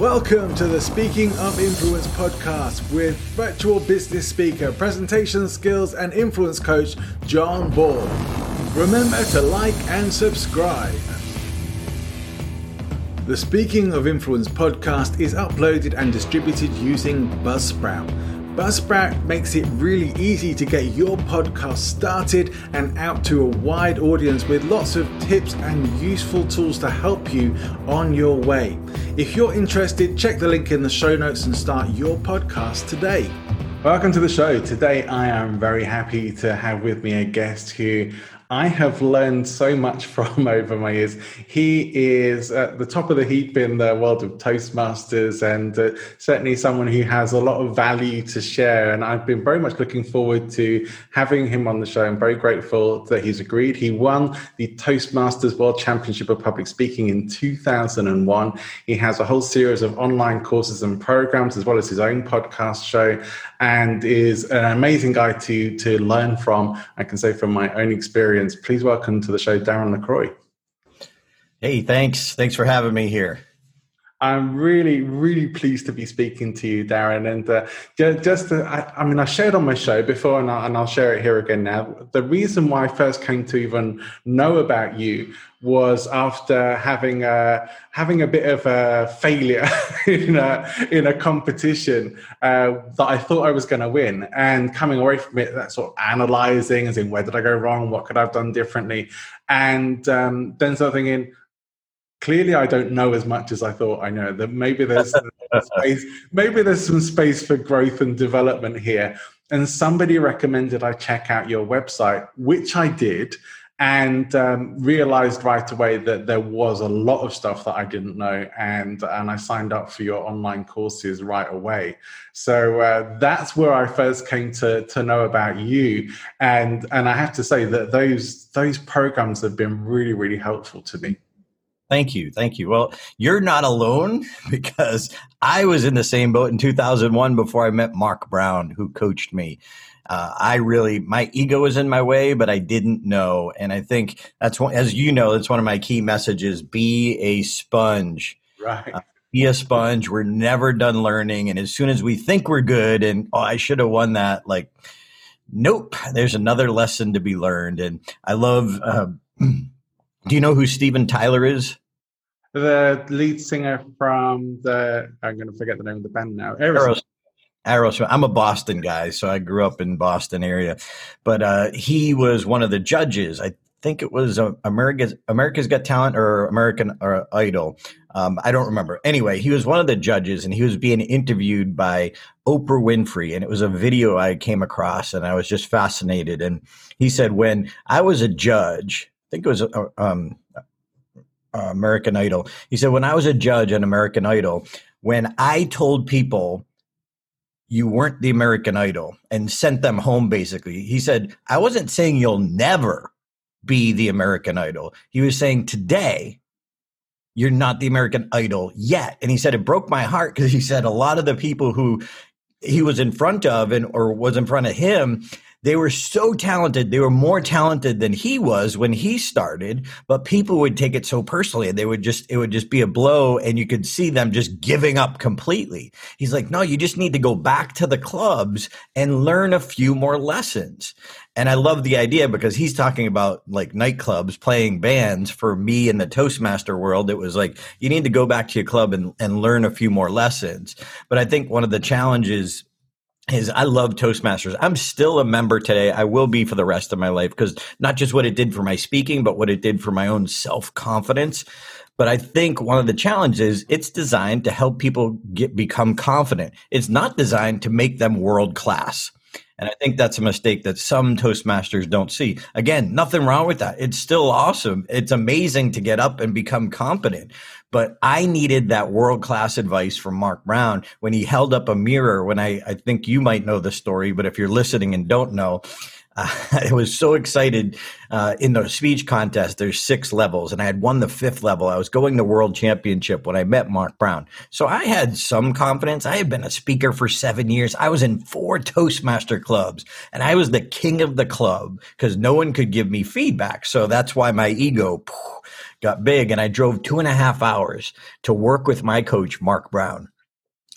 Welcome to the Speaking of Influence podcast with virtual business speaker, presentation skills, and influence coach John Ball. Remember to like and subscribe. The Speaking of Influence podcast is uploaded and distributed using Buzzsprout. Buzzsprout makes it really easy to get your podcast started and out to a wide audience with lots of tips and useful tools to help you on your way. If you're interested, check the link in the show notes and start your podcast today. Welcome to the show. Today, I am very happy to have with me a guest who I have learned so much from over my years. He is at the top of the heap in the world of Toastmasters and uh, certainly someone who has a lot of value to share. And I've been very much looking forward to having him on the show. I'm very grateful that he's agreed. He won the Toastmasters World Championship of Public Speaking in 2001. He has a whole series of online courses and programs, as well as his own podcast show, and is an amazing guy to, to learn from. I can say from my own experience. Please welcome to the show, Darren LaCroix. Hey, thanks. Thanks for having me here. I'm really, really pleased to be speaking to you, Darren. And uh, just, I, I, mean, I shared on my show before, and, I, and I'll share it here again now. The reason why I first came to even know about you was after having a having a bit of a failure in a in a competition uh, that I thought I was going to win, and coming away from it, that sort of analyzing, and in where did I go wrong? What could I have done differently? And um, then sort of thinking clearly I don't know as much as I thought I know. That maybe there's space, maybe there's some space for growth and development here. And somebody recommended I check out your website, which I did, and um, realized right away that there was a lot of stuff that I didn't know, and and I signed up for your online courses right away. So uh, that's where I first came to to know about you, and and I have to say that those those programs have been really really helpful to me. Thank you. Thank you. Well, you're not alone because I was in the same boat in 2001 before I met Mark Brown, who coached me. Uh, I really, my ego was in my way, but I didn't know. And I think that's one, as you know, that's one of my key messages be a sponge. Right. Uh, be a sponge. We're never done learning. And as soon as we think we're good and, oh, I should have won that, like, nope, there's another lesson to be learned. And I love, uh, do you know who Steven Tyler is? the lead singer from the I'm going to forget the name of the band now. Aerosmith. Aerosmith. I'm a Boston guy, so I grew up in Boston area, but uh, he was one of the judges. I think it was uh, America's America's Got Talent or American or Idol. Um, I don't remember. Anyway, he was one of the judges, and he was being interviewed by Oprah Winfrey, and it was a video I came across, and I was just fascinated. And he said, when I was a judge, think it was uh, um, uh, American Idol. He said, when I was a judge on American Idol, when I told people you weren't the American Idol and sent them home, basically, he said, I wasn't saying you'll never be the American Idol. He was saying today, you're not the American Idol yet. And he said, it broke my heart because he said a lot of the people who he was in front of and or was in front of him they were so talented. They were more talented than he was when he started, but people would take it so personally and they would just, it would just be a blow and you could see them just giving up completely. He's like, no, you just need to go back to the clubs and learn a few more lessons. And I love the idea because he's talking about like nightclubs playing bands. For me in the Toastmaster world, it was like you need to go back to your club and, and learn a few more lessons. But I think one of the challenges is I love Toastmasters. I'm still a member today. I will be for the rest of my life because not just what it did for my speaking, but what it did for my own self confidence. But I think one of the challenges it's designed to help people get become confident. It's not designed to make them world class. And I think that's a mistake that some Toastmasters don't see. Again, nothing wrong with that. It's still awesome. It's amazing to get up and become competent. But I needed that world class advice from Mark Brown when he held up a mirror. When I, I think you might know the story, but if you're listening and don't know, uh, I was so excited uh, in the speech contest. There's six levels, and I had won the fifth level. I was going to world championship when I met Mark Brown. So I had some confidence. I had been a speaker for seven years. I was in four Toastmaster clubs, and I was the king of the club because no one could give me feedback. So that's why my ego got big, and I drove two and a half hours to work with my coach, Mark Brown.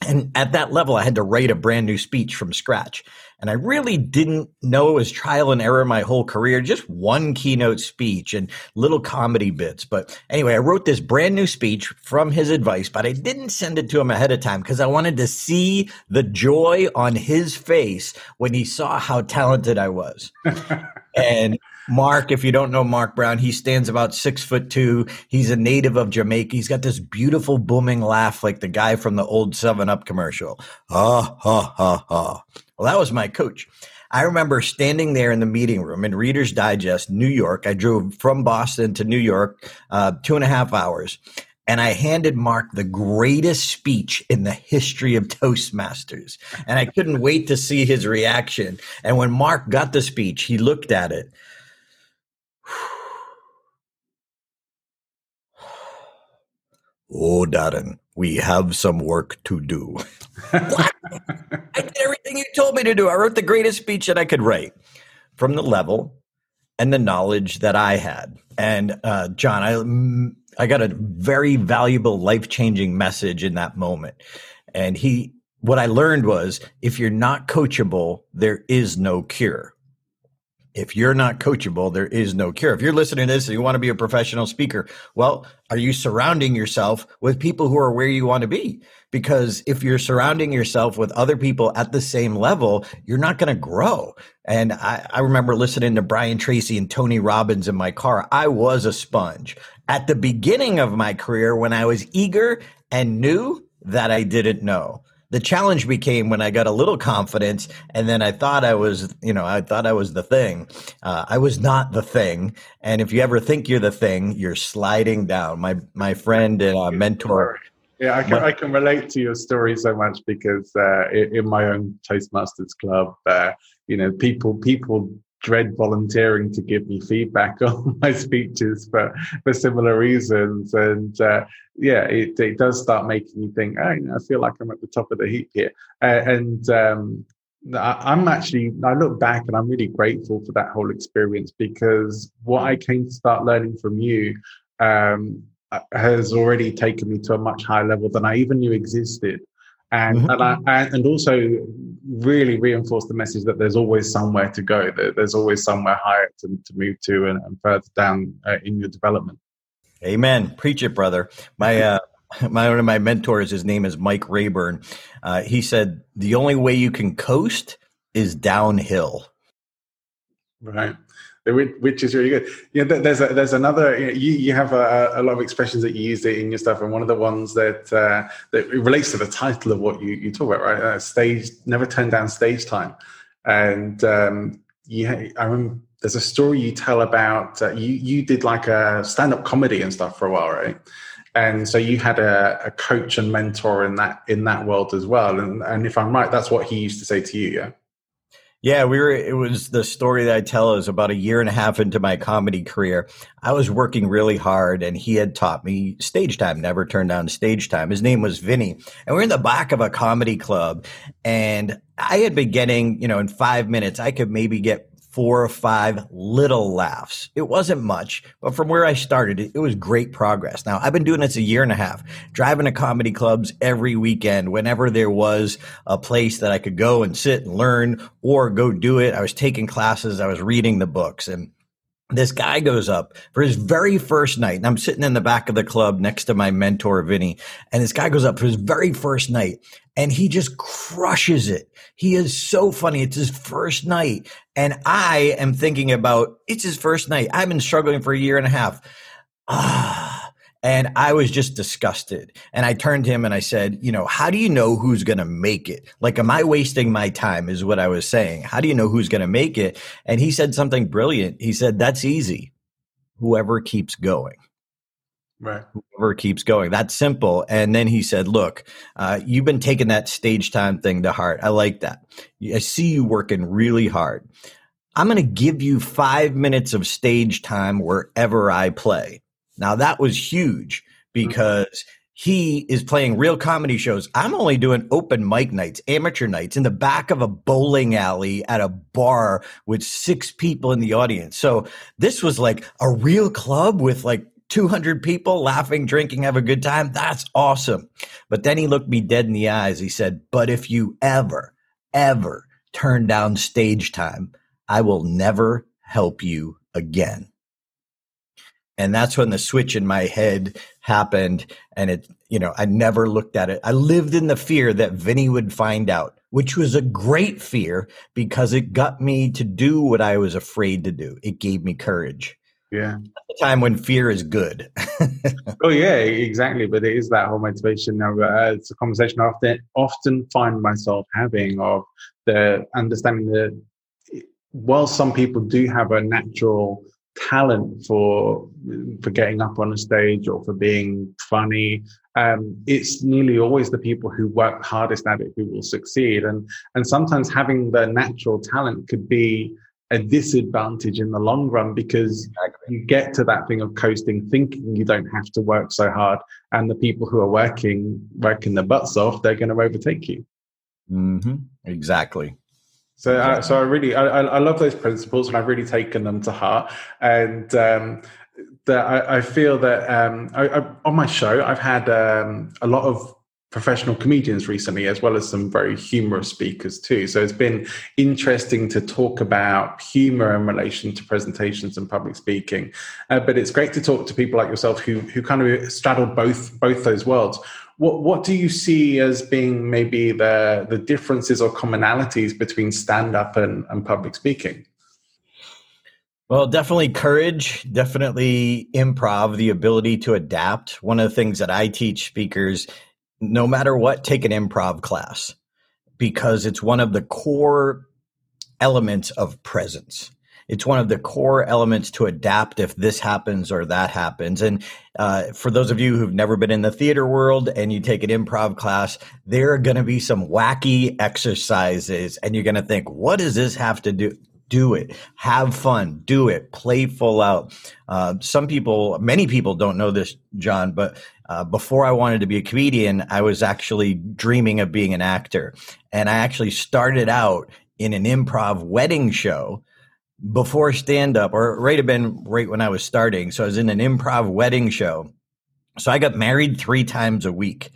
And at that level, I had to write a brand new speech from scratch. And I really didn't know it was trial and error my whole career, just one keynote speech and little comedy bits. But anyway, I wrote this brand new speech from his advice, but I didn't send it to him ahead of time because I wanted to see the joy on his face when he saw how talented I was. and Mark, if you don't know Mark Brown, he stands about six foot two. He's a native of Jamaica. He's got this beautiful booming laugh like the guy from the old 7 Up commercial. Ha, ha, ha, ha. Well, that was my coach. I remember standing there in the meeting room in Reader's Digest, New York. I drove from Boston to New York, uh, two and a half hours. And I handed Mark the greatest speech in the history of Toastmasters. And I couldn't wait to see his reaction. And when Mark got the speech, he looked at it Oh, Darren, we have some work to do. I did everything you told me to do. I wrote the greatest speech that I could write from the level and the knowledge that I had. And uh, John, I mm, I got a very valuable, life changing message in that moment. And he, what I learned was, if you're not coachable, there is no cure if you're not coachable, there is no cure. If you're listening to this and you want to be a professional speaker, well, are you surrounding yourself with people who are where you want to be? Because if you're surrounding yourself with other people at the same level, you're not going to grow. And I, I remember listening to Brian Tracy and Tony Robbins in my car. I was a sponge at the beginning of my career when I was eager and knew that I didn't know the challenge became when I got a little confidence, and then I thought I was, you know, I thought I was the thing. Uh, I was not the thing. And if you ever think you're the thing, you're sliding down. My my friend and uh, mentor. Yeah, I can I can relate to your story so much because uh, in, my own Toastmasters club, uh, you know, people people dread volunteering to give me feedback on my speeches for for similar reasons. And uh, yeah it, it does start making you think oh, I feel like I'm at the top of the heap here. Uh, and um, I'm actually I look back and I'm really grateful for that whole experience because what I came to start learning from you um, has already taken me to a much higher level than I even knew existed and mm-hmm. and, I, and also really reinforce the message that there's always somewhere to go that there's always somewhere higher to, to move to and, and further down uh, in your development. Amen. Preach it brother. My uh my one of my mentors his name is mike rayburn. Uh, he said the only way you can coast is downhill. Right which is really good. Yeah, there's a, there's another. You you have a, a, lot of expressions that you use in your stuff, and one of the ones that uh, that relates to the title of what you, you talk about, right? Uh, stage never turn down stage time, and um, you. I remember there's a story you tell about uh, you you did like a stand up comedy and stuff for a while, right? And so you had a, a coach and mentor in that in that world as well, and and if I'm right, that's what he used to say to you, yeah. Yeah, we were. It was the story that I tell is about a year and a half into my comedy career. I was working really hard, and he had taught me stage time. Never turned down stage time. His name was Vinny, and we're in the back of a comedy club, and I had been getting, you know, in five minutes, I could maybe get four or five little laughs. It wasn't much, but from where I started, it, was great progress. Now, I've been doing this a year and a half, driving to comedy clubs every weekend whenever there was a place that I could go and sit and learn or go do it. I was taking classes, I was reading the books and this guy goes up for his very first night and i'm sitting in the back of the club next to my mentor vinny and this guy goes up for his very first night and he just crushes it he is so funny it's his first night and i am thinking about it's his first night i've been struggling for a year and a half ah and I was just disgusted. And I turned to him and I said, You know, how do you know who's going to make it? Like, am I wasting my time? Is what I was saying. How do you know who's going to make it? And he said something brilliant. He said, That's easy. Whoever keeps going. Right. Whoever keeps going. That's simple. And then he said, Look, uh, you've been taking that stage time thing to heart. I like that. I see you working really hard. I'm going to give you five minutes of stage time wherever I play now that was huge mm-hmm. because he is playing real comedy shows. I'm only doing open mic nights, amateur nights in the back of a bowling alley at a bar with six people in the audience. So this was like a real club with like 200 people laughing, drinking, have a good time. That's awesome. But then he looked me dead in the eyes. He said, But if you ever, ever turn down stage time, I will never help you again. And that's when the switch in my head happened. And it, you know, I never looked at it. I lived in the fear that Vinny would find out, which was a great fear because it got me to do what I was afraid to do. It gave me courage. Yeah. The time when fear is good. oh yeah, exactly. But it is that whole motivation. Now, uh, it's a conversation I often often find myself having of the understanding that while some people do have a natural talent for for getting up on a stage or for being funny um, it's nearly always the people who work hardest at it who will succeed and and sometimes having the natural talent could be a disadvantage in the long run because you get to that thing of coasting thinking you don't have to work so hard and the people who are working working their butts off they're going to overtake you mm-hmm. exactly so, uh, so I really, I, I love those principles, and I've really taken them to heart. And um, that I, I, feel that um, I, I, on my show, I've had um, a lot of professional comedians recently, as well as some very humorous speakers too. So it's been interesting to talk about humor in relation to presentations and public speaking. Uh, but it's great to talk to people like yourself who who kind of straddle both both those worlds. What what do you see as being maybe the the differences or commonalities between stand up and, and public speaking? Well, definitely courage, definitely improv, the ability to adapt. One of the things that I teach speakers, no matter what, take an improv class because it's one of the core elements of presence it's one of the core elements to adapt if this happens or that happens. And uh, for those of you who've never been in the theater world and you take an improv class, there are going to be some wacky exercises, and you're going to think, what does this have to do? Do it have fun do it play full out uh, some people many people don't know this john but uh, before i wanted to be a comedian i was actually dreaming of being an actor and i actually started out in an improv wedding show before stand up, or right have been right when I was starting. So I was in an improv wedding show. So I got married three times a week.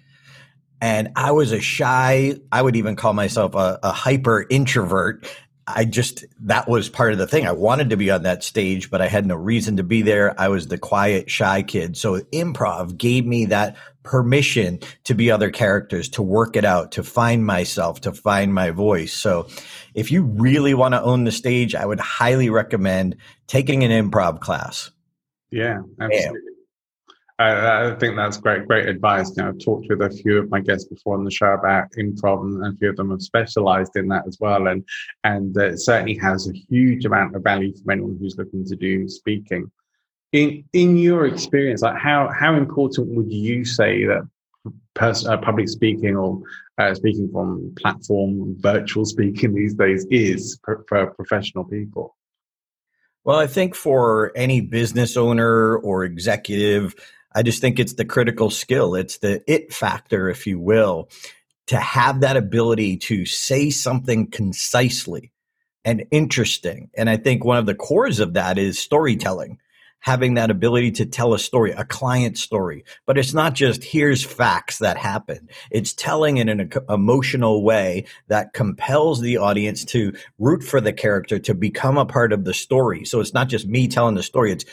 And I was a shy, I would even call myself a, a hyper introvert. I just, that was part of the thing. I wanted to be on that stage, but I had no reason to be there. I was the quiet, shy kid. So improv gave me that permission to be other characters, to work it out, to find myself, to find my voice. So if you really want to own the stage, I would highly recommend taking an improv class. Yeah, absolutely. I, I, think that's great, great advice. You know, I've talked with a few of my guests before on the show about improv, and a few of them have specialised in that as well. And and it certainly has a huge amount of value for anyone who's looking to do speaking in in your experience, like how how important would you say that pers- uh, public speaking or uh, speaking from platform virtual speaking these days is for professional people? Well, I think for any business owner or executive, I just think it's the critical skill. It's the it factor, if you will, to have that ability to say something concisely and interesting. And I think one of the cores of that is storytelling having that ability to tell a story, a client story. But it's not just here's facts that happen. It's telling in an emotional way that compels the audience to root for the character, to become a part of the story. So it's not just me telling the story, it's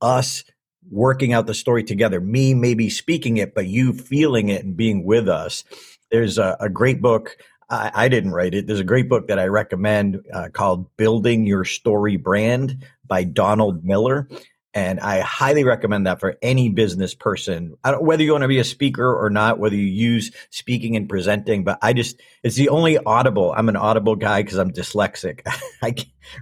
us working out the story together, me maybe speaking it, but you feeling it and being with us. There's a, a great book I, I, didn't write it. There's a great book that I recommend uh, called Building Your Story Brand by Donald Miller. And I highly recommend that for any business person, whether you want to be a speaker or not, whether you use speaking and presenting. But I just, it's the only audible. I'm an audible guy because I'm dyslexic. I,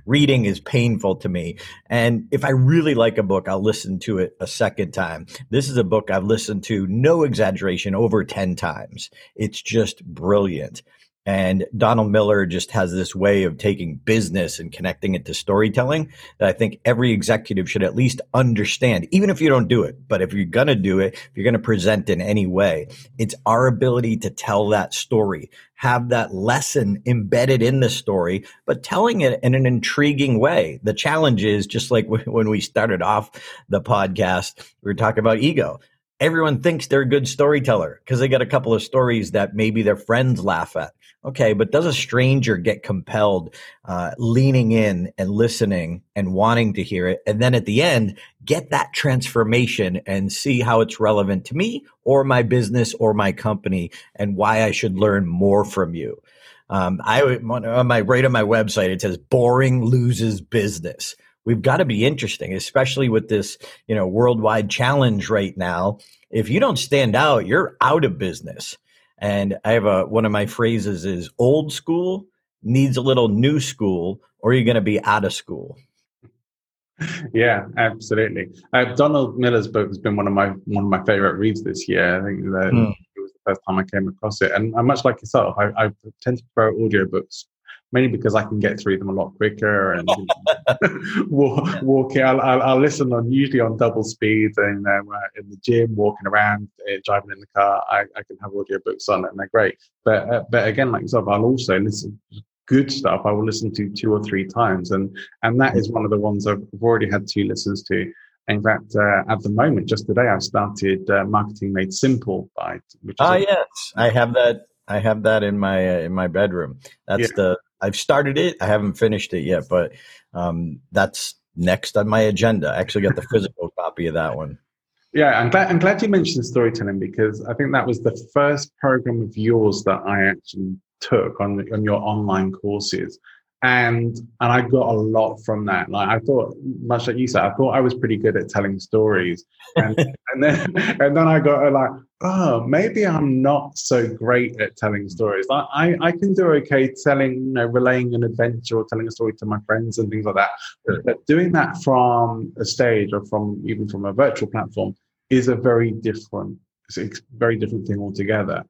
reading is painful to me. And if I really like a book, I'll listen to it a second time. This is a book I've listened to, no exaggeration, over 10 times. It's just brilliant. And Donald Miller just has this way of taking business and connecting it to storytelling that I think every executive should at least understand, even if you don't do it. But if you're going to do it, if you're going to present in any way, it's our ability to tell that story, have that lesson embedded in the story, but telling it in an intriguing way. The challenge is just like when we started off the podcast, we were talking about ego everyone thinks they're a good storyteller because they got a couple of stories that maybe their friends laugh at. Okay, but does a stranger get compelled, uh, leaning in and listening and wanting to hear it? And then at the end, get that transformation and see how it's relevant to me or my business or my company and why I should learn more from you. Um, I on my right on my website it says boring loses business we've got to be interesting, especially with this, you know, worldwide challenge right now. If you don't stand out, you're out of business. And I have a one of my phrases is old school needs a little new school, or you're going to be out of school. Yeah, absolutely. Uh, Donald Miller's book has been one of my one of my favorite reads this year. I think that mm. it was the first time I came across it, and, and much like yourself, I, I tend to prefer audiobooks mainly because I can get through them a lot quicker and walk, walking. I'll, I'll, I'll, listen on usually on double speed and uh, in the gym, walking around, uh, driving in the car. I, I can have audiobooks on and they're great. But uh, but again, like yourself, I'll also listen good stuff. I will listen to two or three times, and and that is one of the ones I've already had two listens to. In fact, uh, at the moment, just today, I started uh, "Marketing Made Simple" by. Ah, yes, I have that. I have that in my uh, in my bedroom. That's yeah. the I've started it. I haven't finished it yet, but um, that's next on my agenda. I actually got the physical copy of that one. Yeah, I'm glad, I'm glad you mentioned storytelling because I think that was the first program of yours that I actually took on on your online courses and and I got a lot from that. Like I thought, much like you said, I thought I was pretty good at telling stories, and, and then and then I got like, oh, maybe I'm not so great at telling stories. Like I I can do okay telling, you know, relaying an adventure or telling a story to my friends and things like that. But doing that from a stage or from even from a virtual platform is a very different it's a very different thing altogether.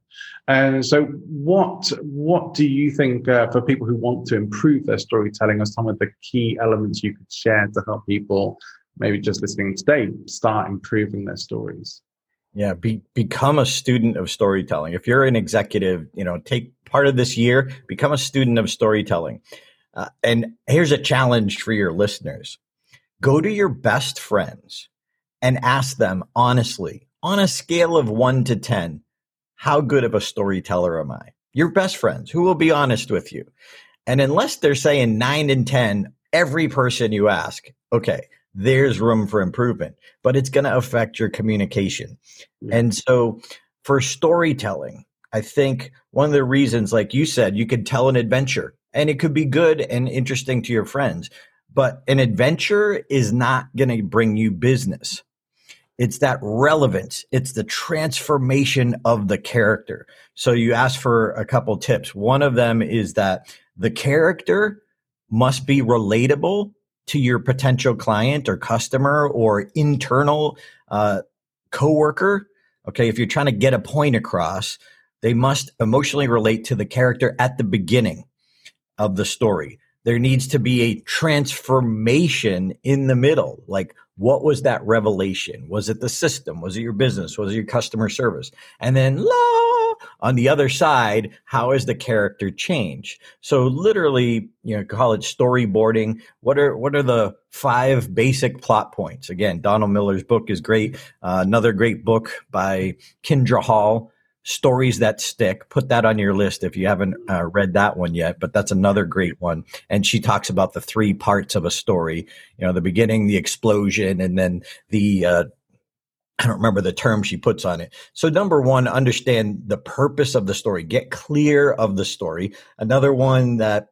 And so, what what do you think uh, for people who want to improve their storytelling are some of the key elements you could share to help people, maybe just listening today, start improving their stories? Yeah, be, become a student of storytelling. If you're an executive, you know, take part of this year, become a student of storytelling. Uh, and here's a challenge for your listeners: go to your best friends and ask them honestly on a scale of one to 10, how good of a storyteller am I? Your best friends who will be honest with you. And unless they're saying nine and 10, every person you ask, okay, there's room for improvement, but it's going to affect your communication. Yeah. And so for storytelling, I think one of the reasons, like you said, you could tell an adventure and it could be good and interesting to your friends, but an adventure is not going to bring you business. It's that relevance. It's the transformation of the character. So you asked for a couple tips. One of them is that the character must be relatable to your potential client or customer or internal uh, coworker. Okay, if you're trying to get a point across, they must emotionally relate to the character at the beginning of the story. there needs to be a transformation in the middle. Like, what was that revelation? Was it the system? Was it your business? Was it your customer service? And then, la, on the other side, how has the character changed? So, literally, you know, call it storyboarding. What are what are the five basic plot points? Again, Donald Miller's book is great. Uh, another great book by Kendra Hall stories that stick put that on your list if you haven't uh, read that one yet but that's another great one and she talks about the three parts of a story you know the beginning the explosion and then the uh, I don't remember the term she puts on it. So, number one, understand the purpose of the story, get clear of the story. Another one that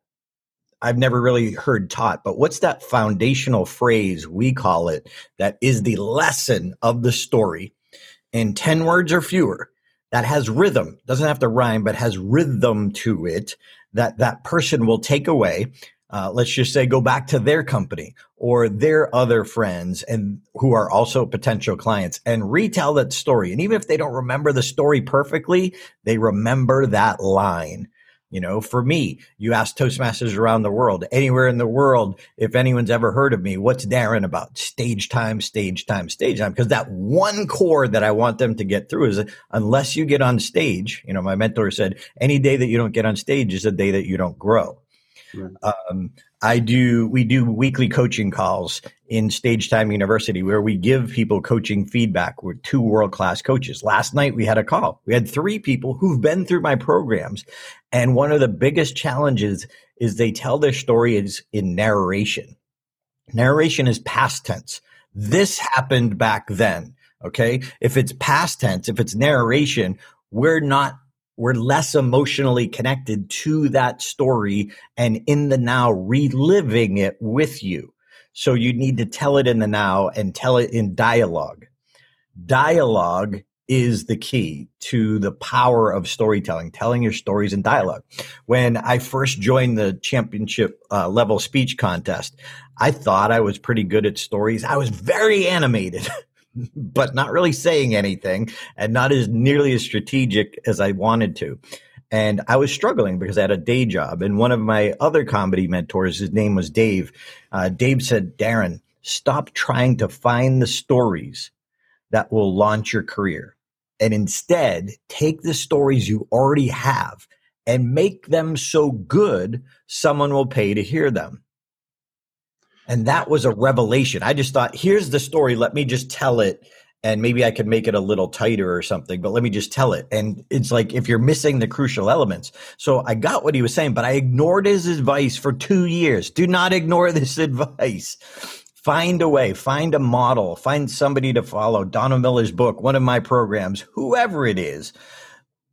I've never really heard taught, but what's that foundational phrase we call it that is the lesson of the story in 10 words or fewer? That has rhythm, doesn't have to rhyme, but has rhythm to it that that person will take away. Uh, let's just say go back to their company or their other friends and who are also potential clients and retell that story. And even if they don't remember the story perfectly, they remember that line. You know, for me, you ask Toastmasters around the world, anywhere in the world, if anyone's ever heard of me, what's Darren about? Stage time, stage time, stage time. Because that one core that I want them to get through is unless you get on stage, you know, my mentor said, any day that you don't get on stage is a day that you don't grow. Um, I do, we do weekly coaching calls in Stage Time University where we give people coaching feedback. We're two world class coaches. Last night we had a call. We had three people who've been through my programs. And one of the biggest challenges is they tell their stories in narration. Narration is past tense. This happened back then. Okay. If it's past tense, if it's narration, we're not we're less emotionally connected to that story and in the now reliving it with you. So you need to tell it in the now and tell it in dialogue. Dialogue is the key to the power of storytelling, telling your stories in dialogue. When I first joined the championship uh, level speech contest, I thought I was pretty good at stories. I was very animated. but not really saying anything and not as nearly as strategic as I wanted to. And I was struggling because I had a day job. And one of my other comedy mentors, his name was Dave. Uh, Dave said, Darren, stop trying to find the stories that will launch your career. And instead, take the stories you already have and make them so good, someone will pay to hear them. And that was a revelation. I just thought, here's the story. Let me just tell it. And maybe I could make it a little tighter or something, but let me just tell it. And it's like if you're missing the crucial elements. So I got what he was saying, but I ignored his advice for two years. Do not ignore this advice. Find a way, find a model, find somebody to follow. Donald Miller's book, one of my programs, whoever it is.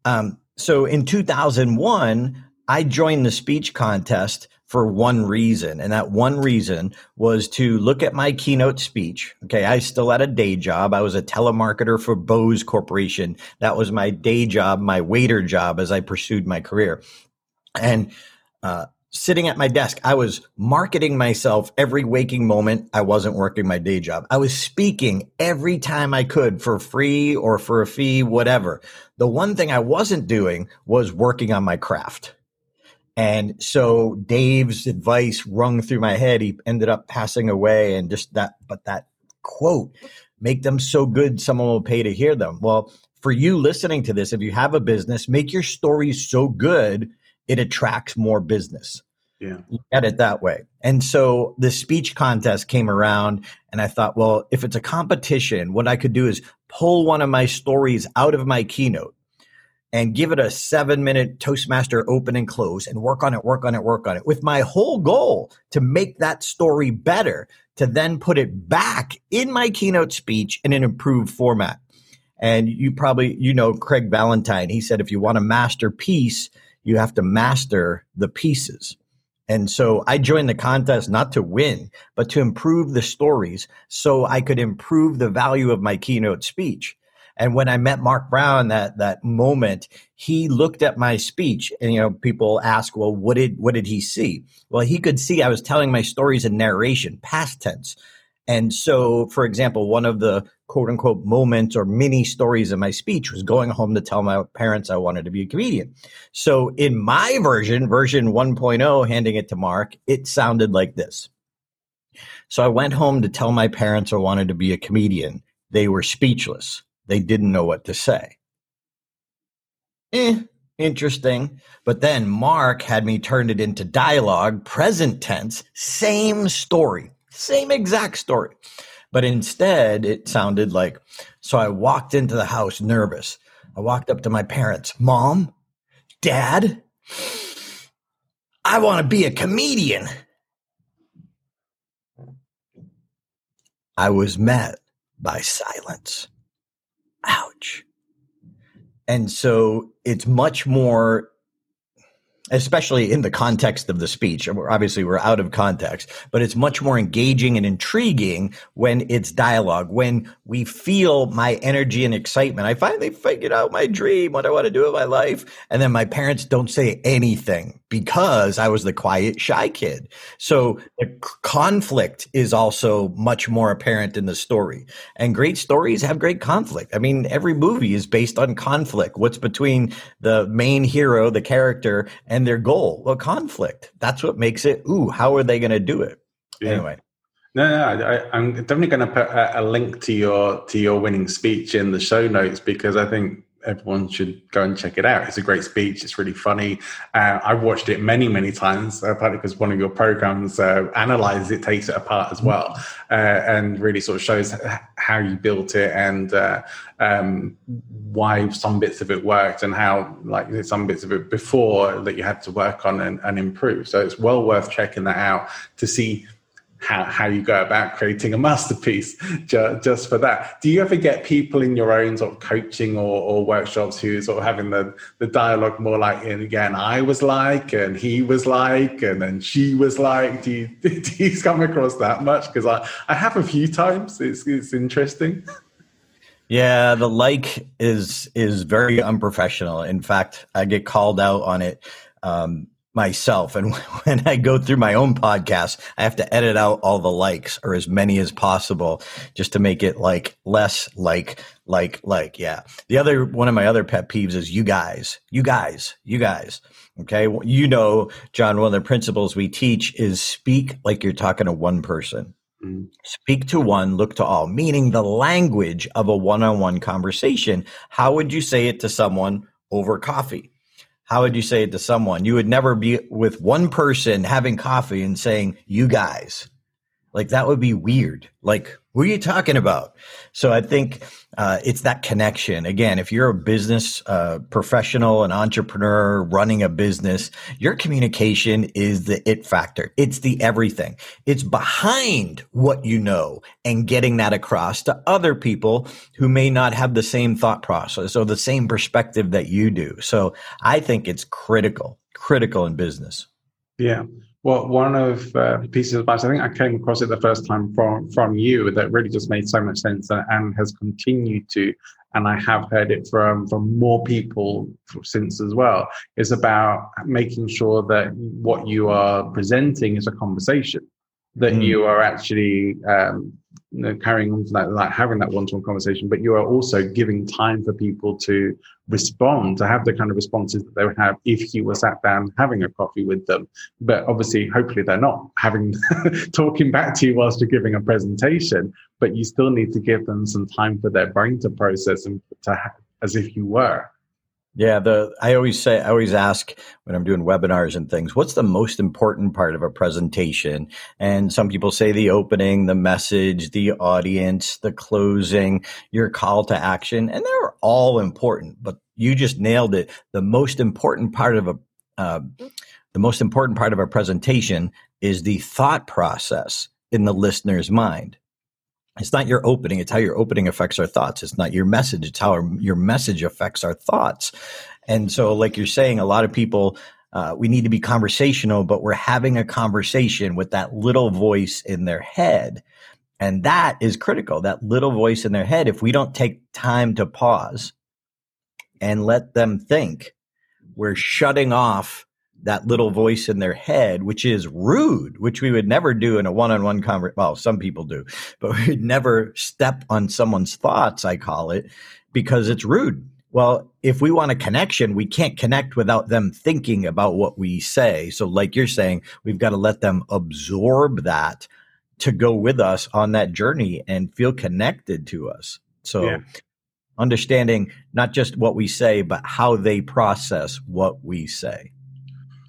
Um, so in 2001, I joined the speech contest for one reason. And that one reason was to look at my keynote speech. Okay. I still had a day job. I was a telemarketer for Bose Corporation. That was my day job, my waiter job as I pursued my career. And, uh, sitting at my desk, I was marketing myself every waking moment. I wasn't working my day job. I was speaking every time I could for free or for a fee, whatever. The one thing I wasn't doing was working on my craft. And so Dave's advice rung through my head. He ended up passing away and just that, but that quote, make them so good, someone will pay to hear them. Well, for you listening to this, if you have a business, make your stories so good, it attracts more business. Yeah. Look at it that way. And so the speech contest came around and I thought, well, if it's a competition, what I could do is pull one of my stories out of my keynote and give it a seven minute Toastmaster open and close and work on it, work on it, work on it with my whole goal to make that story better, to then put it back in my keynote speech in an improved format. And you probably, you know, Craig Valentine, he said, if you want a master piece, you have to master the pieces. And so I joined the contest not to win, but to improve the stories so I could improve the value of my keynote speech. And when I met Mark Brown that that moment, he looked at my speech and you know people ask, "Well, what did what did he see?" Well, he could see I was telling my stories in narration, past tense. And so, for example, one of the quote unquote moments or mini stories in my speech was going home to tell my parents I wanted to be a comedian. So in my version, version 1.0, handing it to Mark, it sounded like this. So I went home to tell my parents I wanted to be a comedian. They were speechless. They didn't know what to say. Eh, interesting. But then Mark had me turn it into dialogue, present tense, same story, same exact story. But instead, it sounded like so I walked into the house nervous. I walked up to my parents, Mom, Dad, I want to be a comedian. I was met by silence. Ouch. And so it's much more especially in the context of the speech. Obviously, we're out of context, but it's much more engaging and intriguing when it's dialogue, when we feel my energy and excitement. I finally figured out my dream, what I want to do with my life. And then my parents don't say anything because I was the quiet, shy kid. So the conflict is also much more apparent in the story. And great stories have great conflict. I mean, every movie is based on conflict. What's between the main hero, the character, and their goal? Well, conflict. That's what makes it, ooh, how are they going to do it? Yeah. Anyway. No, no, I, am definitely going to put a, a link to your to your winning speech in the show notes because I think everyone should go and check it out. It's a great speech. It's really funny. Uh, I've watched it many, many times, uh, partly because one of your programs uh, analyzes it, takes it apart as well, uh, and really sort of shows how you built it and uh, um, why some bits of it worked and how, like, some bits of it before that you had to work on and, and improve. So it's well worth checking that out to see how, how you go about creating a masterpiece just, for that. Do you ever get people in your own sort of coaching or, or workshops who sort of having the, the dialogue more like, and again, I was like, and he was like, and then she was like, do you, do you come across that much? Because I, I have a few times. It's, it's interesting. Yeah, the like is is very unprofessional. In fact, I get called out on it um, myself. And when I go through my own podcast, I have to edit out all the likes or as many as possible just to make it like less like, like, like. Yeah. The other, one of my other pet peeves is you guys, you guys, you guys. Okay. You know, John, one of the principles we teach is speak like you're talking to one person. Mm. Speak to one, look to all, meaning the language of a one on one conversation. How would you say it to someone over coffee? How would you say it to someone? You would never be with one person having coffee and saying, you guys. Like that would be weird. Like, what are you talking about? So I think uh, it's that connection. Again, if you're a business uh, professional, an entrepreneur running a business, your communication is the it factor. It's the everything. It's behind what you know and getting that across to other people who may not have the same thought process or the same perspective that you do. So I think it's critical, critical in business. Yeah. Well, one of uh, the pieces of advice, I think I came across it the first time from from you that really just made so much sense and, and has continued to, and I have heard it from from more people since as well. Is about making sure that what you are presenting is a conversation, that mm. you are actually um, you know, carrying on to that, like having that one-to-one conversation, but you are also giving time for people to respond, to have the kind of responses that they would have if you were sat down having a coffee with them. But obviously, hopefully, they're not having talking back to you whilst you're giving a presentation. But you still need to give them some time for their brain to process and to as if you were. Yeah, the I always say I always ask when I'm doing webinars and things, what's the most important part of a presentation? And some people say the opening, the message, the audience, the closing, your call to action, and they're all important. But you just nailed it. The most important part of a uh, the most important part of a presentation is the thought process in the listener's mind it's not your opening it's how your opening affects our thoughts. It's not your message it's how our, your message affects our thoughts. And so like you're saying a lot of people uh, we need to be conversational but we're having a conversation with that little voice in their head. And that is critical that little voice in their head. If we don't take time to pause and let them think we're shutting off that little voice in their head, which is rude, which we would never do in a one-on-one conversation. Well, some people do, but we'd never step on someone's thoughts. I call it because it's rude. Well, if we want a connection, we can't connect without them thinking about what we say. So, like you're saying, we've got to let them absorb that to go with us on that journey and feel connected to us. So, yeah. understanding not just what we say, but how they process what we say.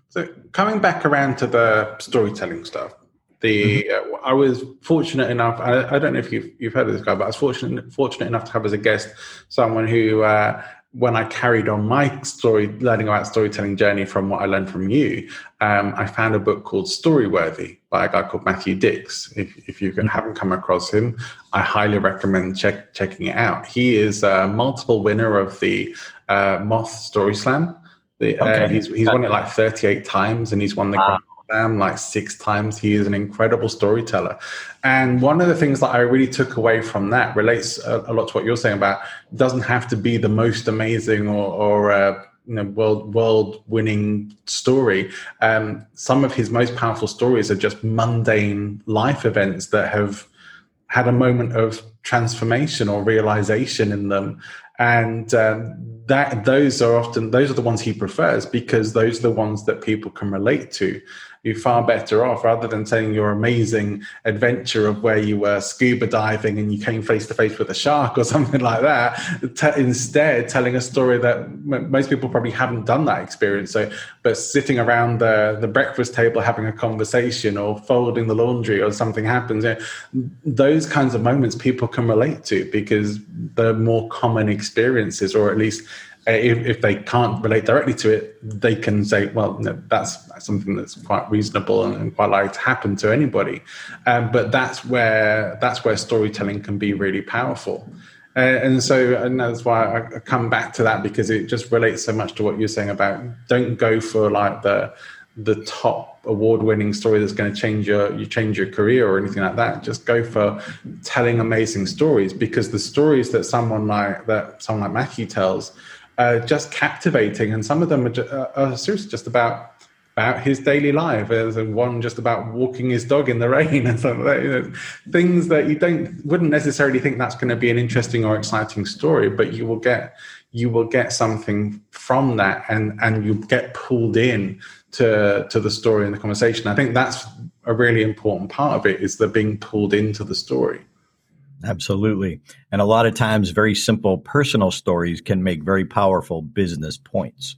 So, coming back around to the storytelling stuff, the mm-hmm. uh, I was fortunate enough. I, I, don't know if you've you've heard of this guy, but I was fortunate fortunate enough to have as a guest someone who uh, when I carried on my story, learning about storytelling journey from what I learned from you, um, I found a book called Storyworthy by a guy called Matthew Dicks. If, if you can, mm-hmm. haven't come across him, I highly recommend check, checking it out. He is a multiple winner of the uh, Moth Story Slam. The, uh, okay. uh, he's he's won it like 38 times and he's won the wow. Slam like six times. He is an incredible storyteller. And one of the things that I really took away from that relates a, a lot to what you're saying about doesn't have to be the most amazing or, or uh, you know, world world winning story. Um, some of his most powerful stories are just mundane life events that have had a moment of transformation or realization in them and um, that those are often those are the ones he prefers because those are the ones that people can relate to you're far better off rather than telling your amazing adventure of where you were scuba diving and you came face to face with a shark or something like that. T- instead, telling a story that m- most people probably haven't done that experience. So, but sitting around the, the breakfast table having a conversation or folding the laundry or something happens, you know, those kinds of moments people can relate to because they're more common experiences or at least if, if, they can't relate directly to it, they can say, well, no, that's something that's quite reasonable and, and quite likely to happen to anybody. Um, but that's where that's where storytelling can be really powerful. Uh, and so, and that's why I come back to that because it just relates so much to what you're saying about don't go for like the the top award-winning story that's going to change your you change your career or anything like that. Just go for telling amazing stories because the stories that someone like that someone like Matthew tells uh, just captivating, and some of them are, just, uh, are seriously just about about his daily life. There's one just about walking his dog in the rain and. You know, things that you don't wouldn't necessarily think that's going to be an interesting or exciting story, but you will get you will get something from that, and and you get pulled in to to the story and the conversation. I think that's a really important part of it is the being pulled into the story. Absolutely. And a lot of times, very simple personal stories can make very powerful business points.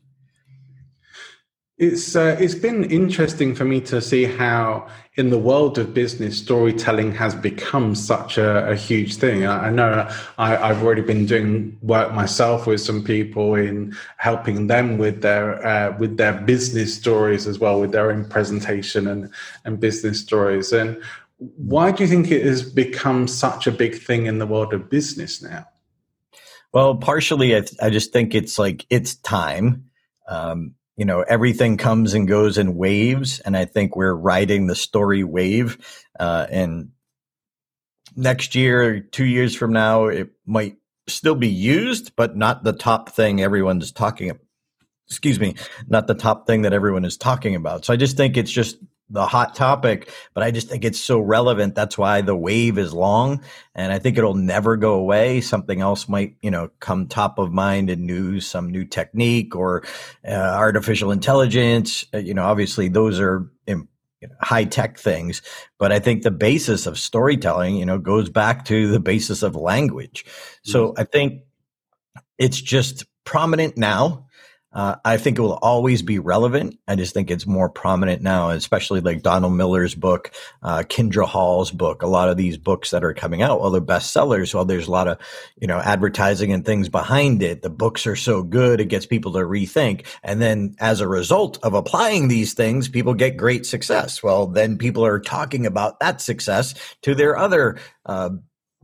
It's uh, it's been interesting for me to see how in the world of business storytelling has become such a, a huge thing. I, I know I, have already been doing work myself with some people in helping them with their uh, with their business stories as well, with their own presentation and and business stories. And why do you think it has become such a big thing in the world of business now? Well, partially, I, I just think it's like it's time. Um, you know, everything comes and goes in waves, and I think we're riding the story wave. Uh, and next year, two years from now, it might still be used, but not the top thing everyone's talking. Excuse me, not the top thing that everyone is talking about. So I just think it's just the hot topic, but I just think it's so relevant. That's why the wave is long and I think it'll never go away. Something else might, you know, come top of mind in news, some new technique or uh, artificial intelligence. Uh, you know, obviously those are you know, high tech things, but I think the basis of storytelling, you know, goes back to the basis of language. So mm-hmm. I think it's just prominent now uh, I think it will always be relevant. I just think it's more prominent now, especially like Donald Miller's book, uh, Kindra Hall's book, a lot of these books that are coming out. Well, they're bestsellers. Well, there's a lot of, you know, advertising and things behind it. The books are so good. It gets people to rethink. And then as a result of applying these things, people get great success. Well, then people are talking about that success to their other, uh,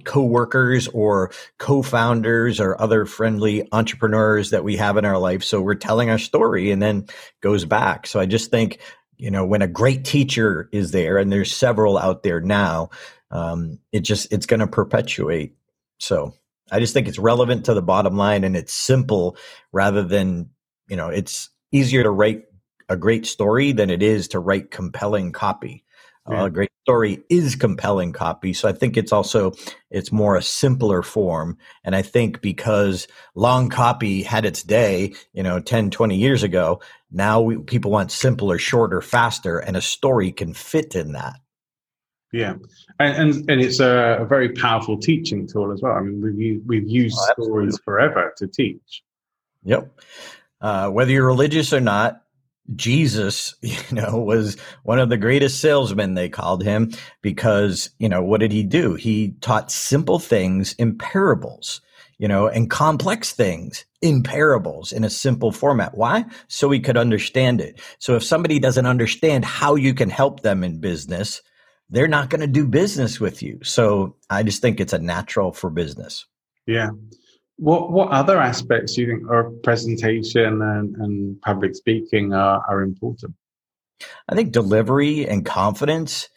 co-workers or co-founders or other friendly entrepreneurs that we have in our life. So we're telling our story and then goes back. So i just think you know when a great teacher is there and there's several out there now um, it just it's going to perpetuate. So i just think it's relevant to the bottom line and it's simple rather than you know it's easier to write a great story than it is to write compelling copy. Yeah. Uh, a great story is compelling copy. So I think it's also it's more a simpler form. And I think because long copy had its day, you know, 10, 20 years ago, now we, people want simpler, shorter, faster, and a story can fit in that. Yeah, and and, and it's a, a, very powerful teaching tool as well. I mean, we've we've used oh, stories forever to teach. Yep. Uh, whether you're religious or not, Jesus, you know, was one of the greatest salesmen, they called him, because, you know, what did he do? He taught simple things in parables, you know, and complex things in parables in a simple format. Why? So we could understand it. So if somebody doesn't understand how you can help them in business, they're not going to do business with you. So I just think it's a natural for business. Yeah. What what other aspects do you think of presentation and, and public speaking are, are important? I think delivery and confidence.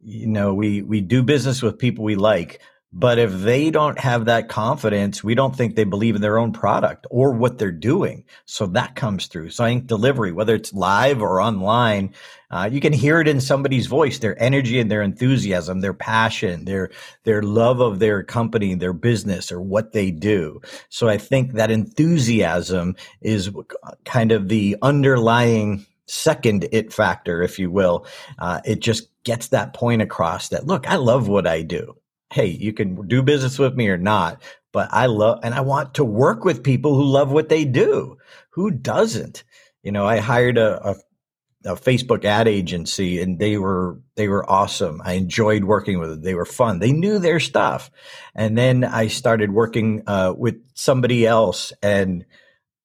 You know, we we do business with people we like, but if they don't have that confidence, we don't think they believe in their own product or what they're doing. So that comes through. So I think delivery, whether it's live or online, uh, you can hear it in somebody's voice, their energy and their enthusiasm, their passion, their, their love of their company, their business or what they do. So I think that enthusiasm is kind of the underlying second it factor, if you will. Uh, it just gets that point across that, look, I love what I do hey, you can do business with me or not, but I love and I want to work with people who love what they do. Who doesn't? You know, I hired a, a, a Facebook ad agency and they were they were awesome. I enjoyed working with them. They were fun. They knew their stuff. And then I started working uh, with somebody else and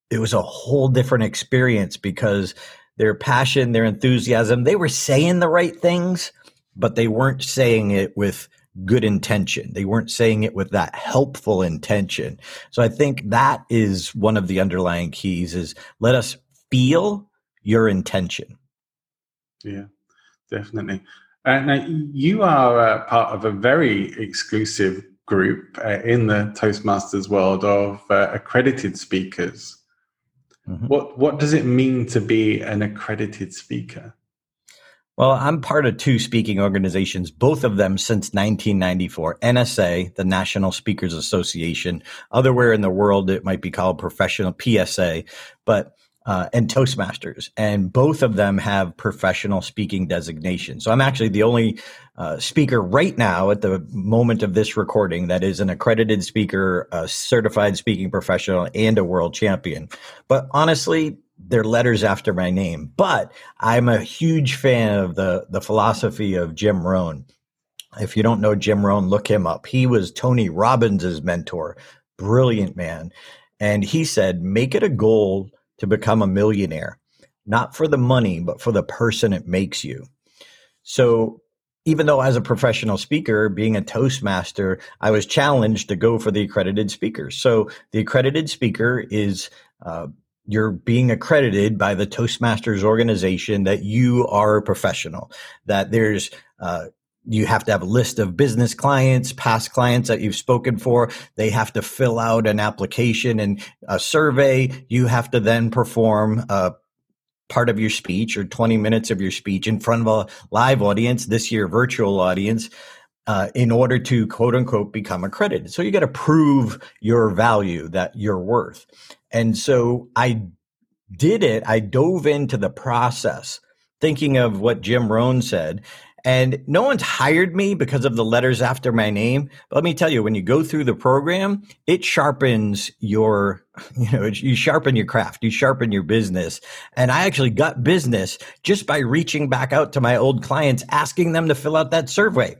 it was a whole different experience because their passion, their enthusiasm, they were saying the right things, but they weren't saying it with good intention. They weren't saying it with that helpful intention. So I think that is one of the underlying keys is let us feel your intention. Yeah, definitely. Uh, now, you are uh, part of a very exclusive group uh, in the Toastmasters world of uh, accredited speakers. Mm-hmm. What what does it mean to be an accredited speaker? Well, I'm part of two speaking organizations, both of them since 1994. NSA, the National Speakers Association. Otherwhere in the world, it might be called Professional PSA, but uh, and Toastmasters, and both of them have professional speaking designation. So I'm actually the only uh, speaker right now at the moment of this recording that is an accredited speaker, a certified speaking professional, and a world champion. But honestly, they're letters after my name. But I'm a huge fan of the the philosophy of Jim Rohn. If you don't know Jim Rohn, look him up. He was Tony Robbins' mentor, brilliant man. And he said, make it a goal to become a millionaire, not for the money, but for the person it makes you. So even though as a professional speaker, being a Toastmaster, I was challenged to go for the accredited speaker. So the accredited speaker is uh, you're being accredited by the Toastmasters organization that you are a professional, that there's, uh, you have to have a list of business clients, past clients that you've spoken for. They have to fill out an application and a survey. You have to then perform a part of your speech or 20 minutes of your speech in front of a live audience, this year virtual audience, uh, in order to quote unquote become accredited. So you got to prove your value that you're worth. And so I did it. I dove into the process thinking of what Jim Rohn said. And no one's hired me because of the letters after my name. But let me tell you, when you go through the program, it sharpens your, you know, you sharpen your craft, you sharpen your business. And I actually got business just by reaching back out to my old clients, asking them to fill out that survey.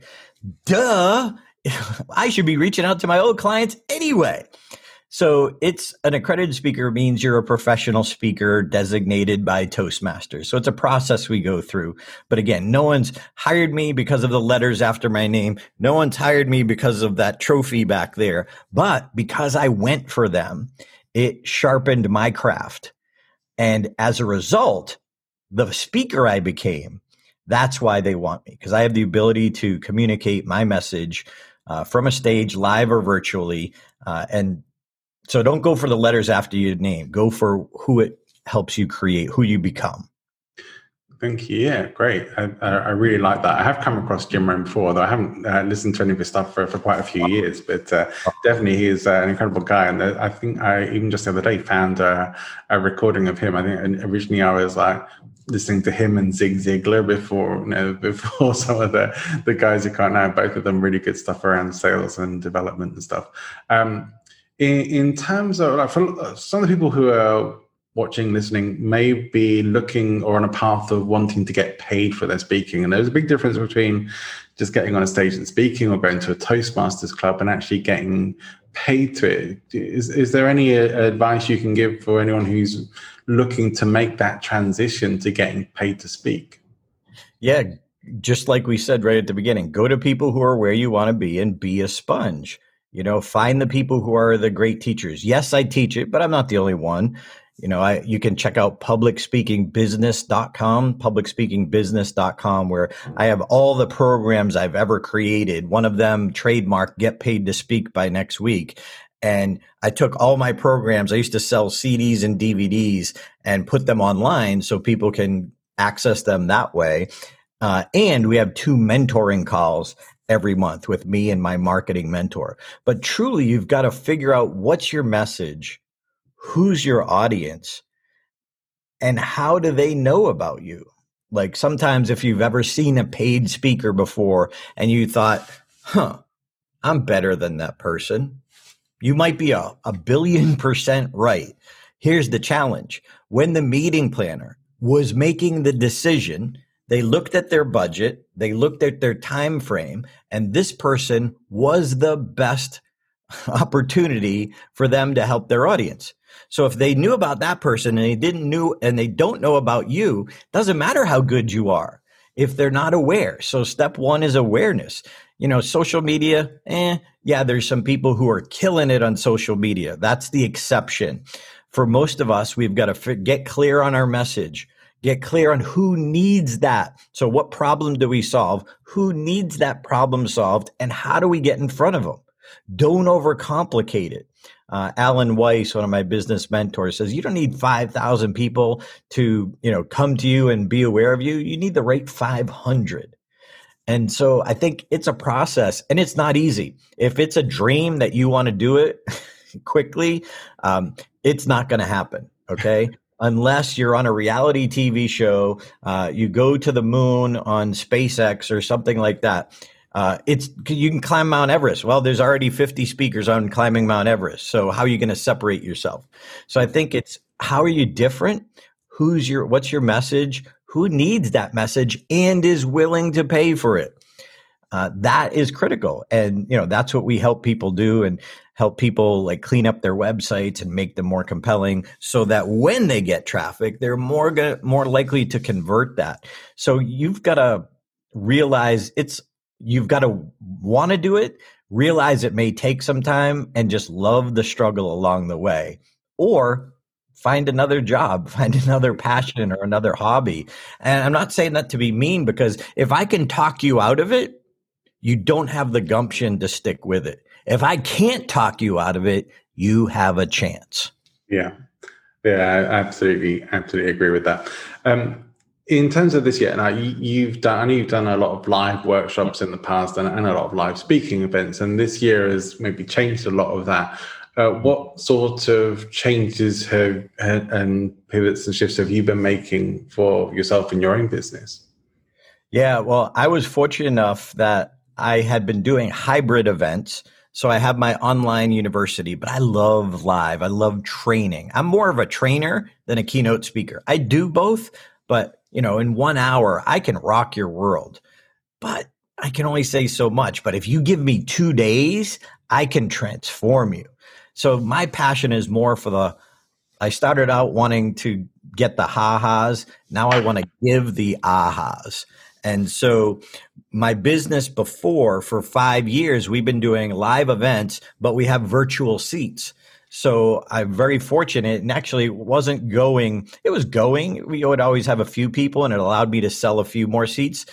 Duh. I should be reaching out to my old clients anyway. So it's an accredited speaker means you're a professional speaker designated by Toastmasters. So it's a process we go through. But again, no one's hired me because of the letters after my name. No one's hired me because of that trophy back there. But because I went for them, it sharpened my craft. And as a result, the speaker I became, that's why they want me because I have the ability to communicate my message uh, from a stage, live or virtually, uh, and so don't go for the letters after your name. Go for who it helps you create, who you become. Thank you. Yeah, great. I, I, really like that. I have come across Jim Rohn before, though I haven't uh, listened to any of his stuff for, for quite a few years. But uh, definitely, he's uh, an incredible guy. And uh, I think I even just the other day found uh, a recording of him. I think originally I was like listening to him and Zig Ziglar before, you know, before some of the the guys you can't now. Both of them really good stuff around sales and development and stuff. Um, in, in terms of like for some of the people who are watching, listening may be looking or on a path of wanting to get paid for their speaking. And there's a big difference between just getting on a stage and speaking or going to a Toastmasters club and actually getting paid to it. Is, is there any uh, advice you can give for anyone who's looking to make that transition to getting paid to speak? Yeah, just like we said right at the beginning, go to people who are where you want to be and be a sponge. You know, find the people who are the great teachers. Yes, I teach it, but I'm not the only one. You know i you can check out publicspeakingbusiness.com publicspeakingbusiness.com where i have all the programs i've ever created. One of them trademark get paid to speak by next week. And i took all my programs. I used to sell cds and dvds and put them online so people can access them that way. Uh, and we have two mentoring calls every month with me and my marketing mentor but truly you've got to figure out what's your message who's your audience and how do they know about you? Like sometimes if you've ever seen a paid speaker before and you thought, huh, I'm better than that person, you might be a, a billion percent right. Here's the challenge. When the meeting planner was making the decision, they looked at their budget, they looked at their time frame, and this person was the best opportunity for them to help their audience. So if they knew about that person and they didn't knew and they don't know about you, doesn't matter how good you are if they're not aware. So step one is awareness. You know, social media, eh, yeah, there's some people who are killing it on social media. That's the exception. For most of us, we've got to get clear on our message. Get clear on who needs that. So, what problem do we solve? Who needs that problem solved? And how do we get in front of them? Don't overcomplicate it. Uh, Alan Weiss, one of my business mentors, says you don't need five thousand people to you know come to you and be aware of you. You need the right five hundred. And so I think it's a process, and it's not easy. If it's a dream that you want to do it quickly, um, it's not going to happen. Okay. Unless you're on a reality TV show, uh, you go to the moon on SpaceX or something like that uh, it's you can climb Mount Everest. Well, there's already 50 speakers on climbing Mount Everest. So how are you going to separate yourself? So I think it's how are you different? Who's your what's your message? Who needs that message and is willing to pay for it? Uh, that is critical, and you know that's what we help people do and help people like clean up their websites and make them more compelling, so that when they get traffic, they're more gonna, more likely to convert that. So you've got to realize it's you've got to want to do it, realize it may take some time, and just love the struggle along the way. Or find another job, find another passion or another hobby. And I'm not saying that to be mean because if I can talk you out of it, you don't have the gumption to stick with it. If I can't talk you out of it, you have a chance. Yeah. Yeah, I absolutely, absolutely agree with that. Um, in terms of this year, now you, have done. I know you've done a lot of live workshops in the past and, and, a lot of live speaking events, and this year has maybe changed a lot of that. Uh, what sort of changes have and pivots and shifts have you been making for yourself in your own business? Yeah, well, I was fortunate enough that I had been doing hybrid events. So I have my online university, but I love live. I love training. I'm more of a trainer than a keynote speaker. I do both, but you know, in one hour, I can rock your world. But I can only say so much. But if you give me two days, I can transform you. So my passion is more for the, I started out wanting to get the ha-has. Now I want to give the ahas. And so my business before for five years, we've been doing live events, but we have virtual seats. So I'm very fortunate and actually wasn't going, it was going. We would always have a few people and it allowed me to sell a few more seats.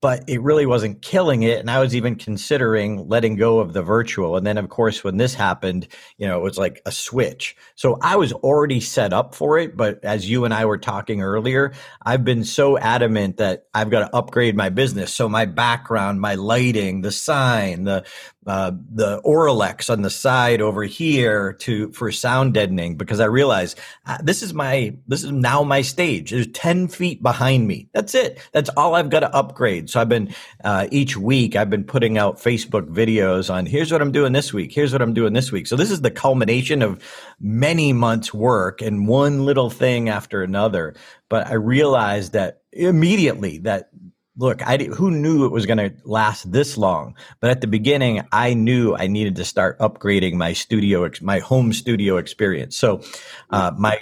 But it really wasn't killing it. And I was even considering letting go of the virtual. And then, of course, when this happened, you know, it was like a switch. So I was already set up for it. But as you and I were talking earlier, I've been so adamant that I've got to upgrade my business. So my background, my lighting, the sign, the uh, the Auralex on the side over here to for sound deadening because I realize uh, this is my this is now my stage. There's ten feet behind me. That's it. That's all I've got to upgrade. So I've been uh, each week I've been putting out Facebook videos on here's what I'm doing this week. Here's what I'm doing this week. So this is the culmination of many months work and one little thing after another. But I realized that immediately that look, I who knew it was going to last this long? But at the beginning, I knew I needed to start upgrading my studio, my home studio experience. So uh, my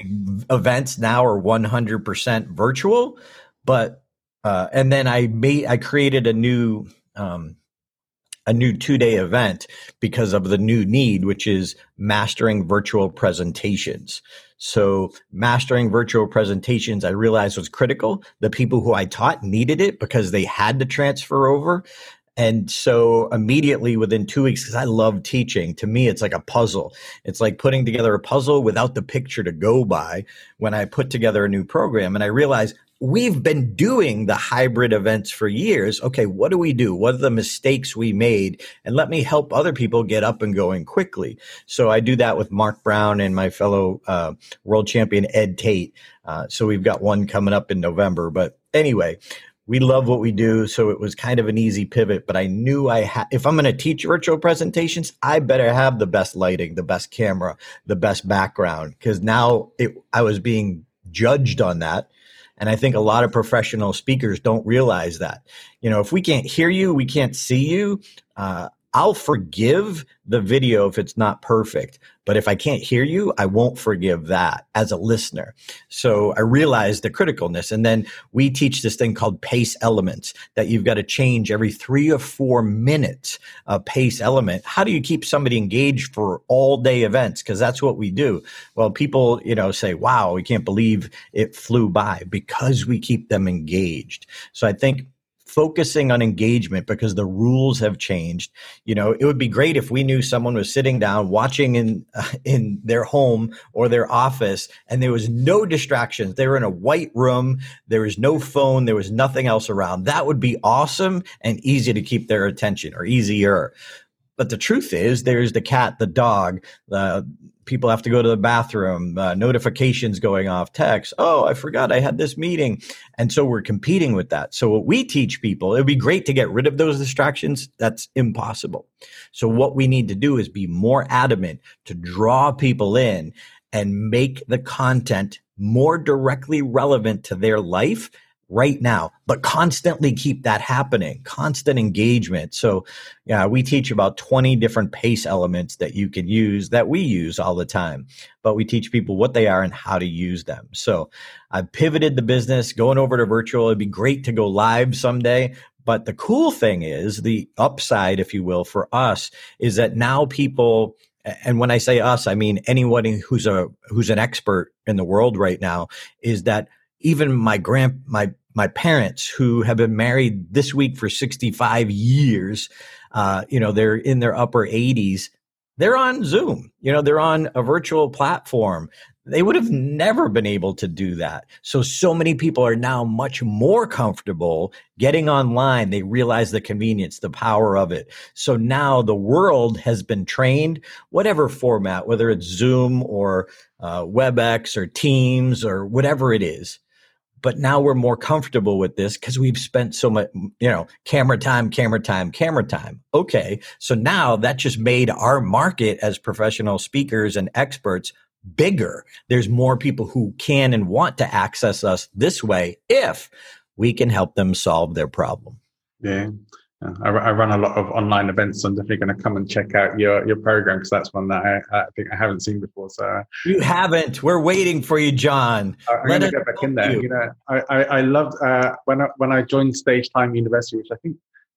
events now are 100% virtual, but uh, and then I made I created a new um, a new two day event because of the new need, which is mastering virtual presentations. So mastering virtual presentations, I realized was critical. The people who I taught needed it because they had to transfer over. And so immediately within two weeks, because I love teaching, to me, it's like a puzzle. It's like putting together a puzzle without the picture to go by when I put together a new program. And I realized we've been doing the hybrid events for years. Okay, what do we do? What are the mistakes we made? And let me help other people get up and going quickly. So I do that with Mark Brown and my fellow uh, world champion Ed Tate. Uh, so we've got one coming up in November. But anyway, we love what we do. So it was kind of an easy pivot, but I knew I if I'm going to teach virtual presentations, I better have the best lighting, the best camera, the best background. Cause now it, I was being judged on that and I think a lot of professional speakers don't realize that. You know, if we can't hear you, we can't see you. Uh, I'll forgive the video if it's not perfect, but if I can't hear you, I won't forgive that as a listener. So I realize the criticalness. And then we teach this thing called pace elements that you've got to change every three or four minutes a pace element. How do you keep somebody engaged for all day events? Cause that's what we do. Well, people, you know, say, wow, we can't believe it flew by because we keep them engaged. So I think focusing on engagement because the rules have changed. You know, it would be great if we knew someone was sitting down watching in uh, in their home or their office and there was no distractions. They were in a white room, there was no phone, there was nothing else around. That would be awesome and easy to keep their attention or easier. But the truth is, there's the cat, the dog, the people have to go to the bathroom, uh, notifications going off, text. Oh, I forgot I had this meeting. And so we're competing with that. So what we teach people, it'd be great to get rid of those distractions. That's impossible. So what we need to do is be more adamant to draw people in and make the content more directly relevant to their life right now, but constantly keep that happening, constant engagement. So, yeah, we teach about 20 different pace elements that you can use that we use all the time, but we teach people what they are and how to use them. So, I've pivoted the business going over to virtual. It'd be great to go live someday. But the cool thing is the upside, if you will, for us is that now people, and when I say us, I mean anyone who's a who's an expert in the world right now, is that even my grand my my parents who have been married this week for 65 years uh, you know they're in their upper 80s they're on zoom you know they're on a virtual platform. They would have never been able to do that. So so many people are now much more comfortable getting online. They realize the convenience the power of it. So now the world has been trained whatever format whether it's zoom or uh, webex or teams or whatever it is but now we're more comfortable with this because we've spent so much, you know, camera time, camera time, camera time. Okay. So now that just made our market as professional speakers and experts bigger. There's more people who can and want to access us this way if we can help them solve their problem. Yeah. I, I, run a lot of online events. So I'm definitely going to come and check out your your program because that's one that I, I, think I haven't seen before. So uh, you haven't. We're waiting for you, John. I'm going to get back in there. You, you know, I I, I loved uh, when I, when I joined Stage Time University, which I think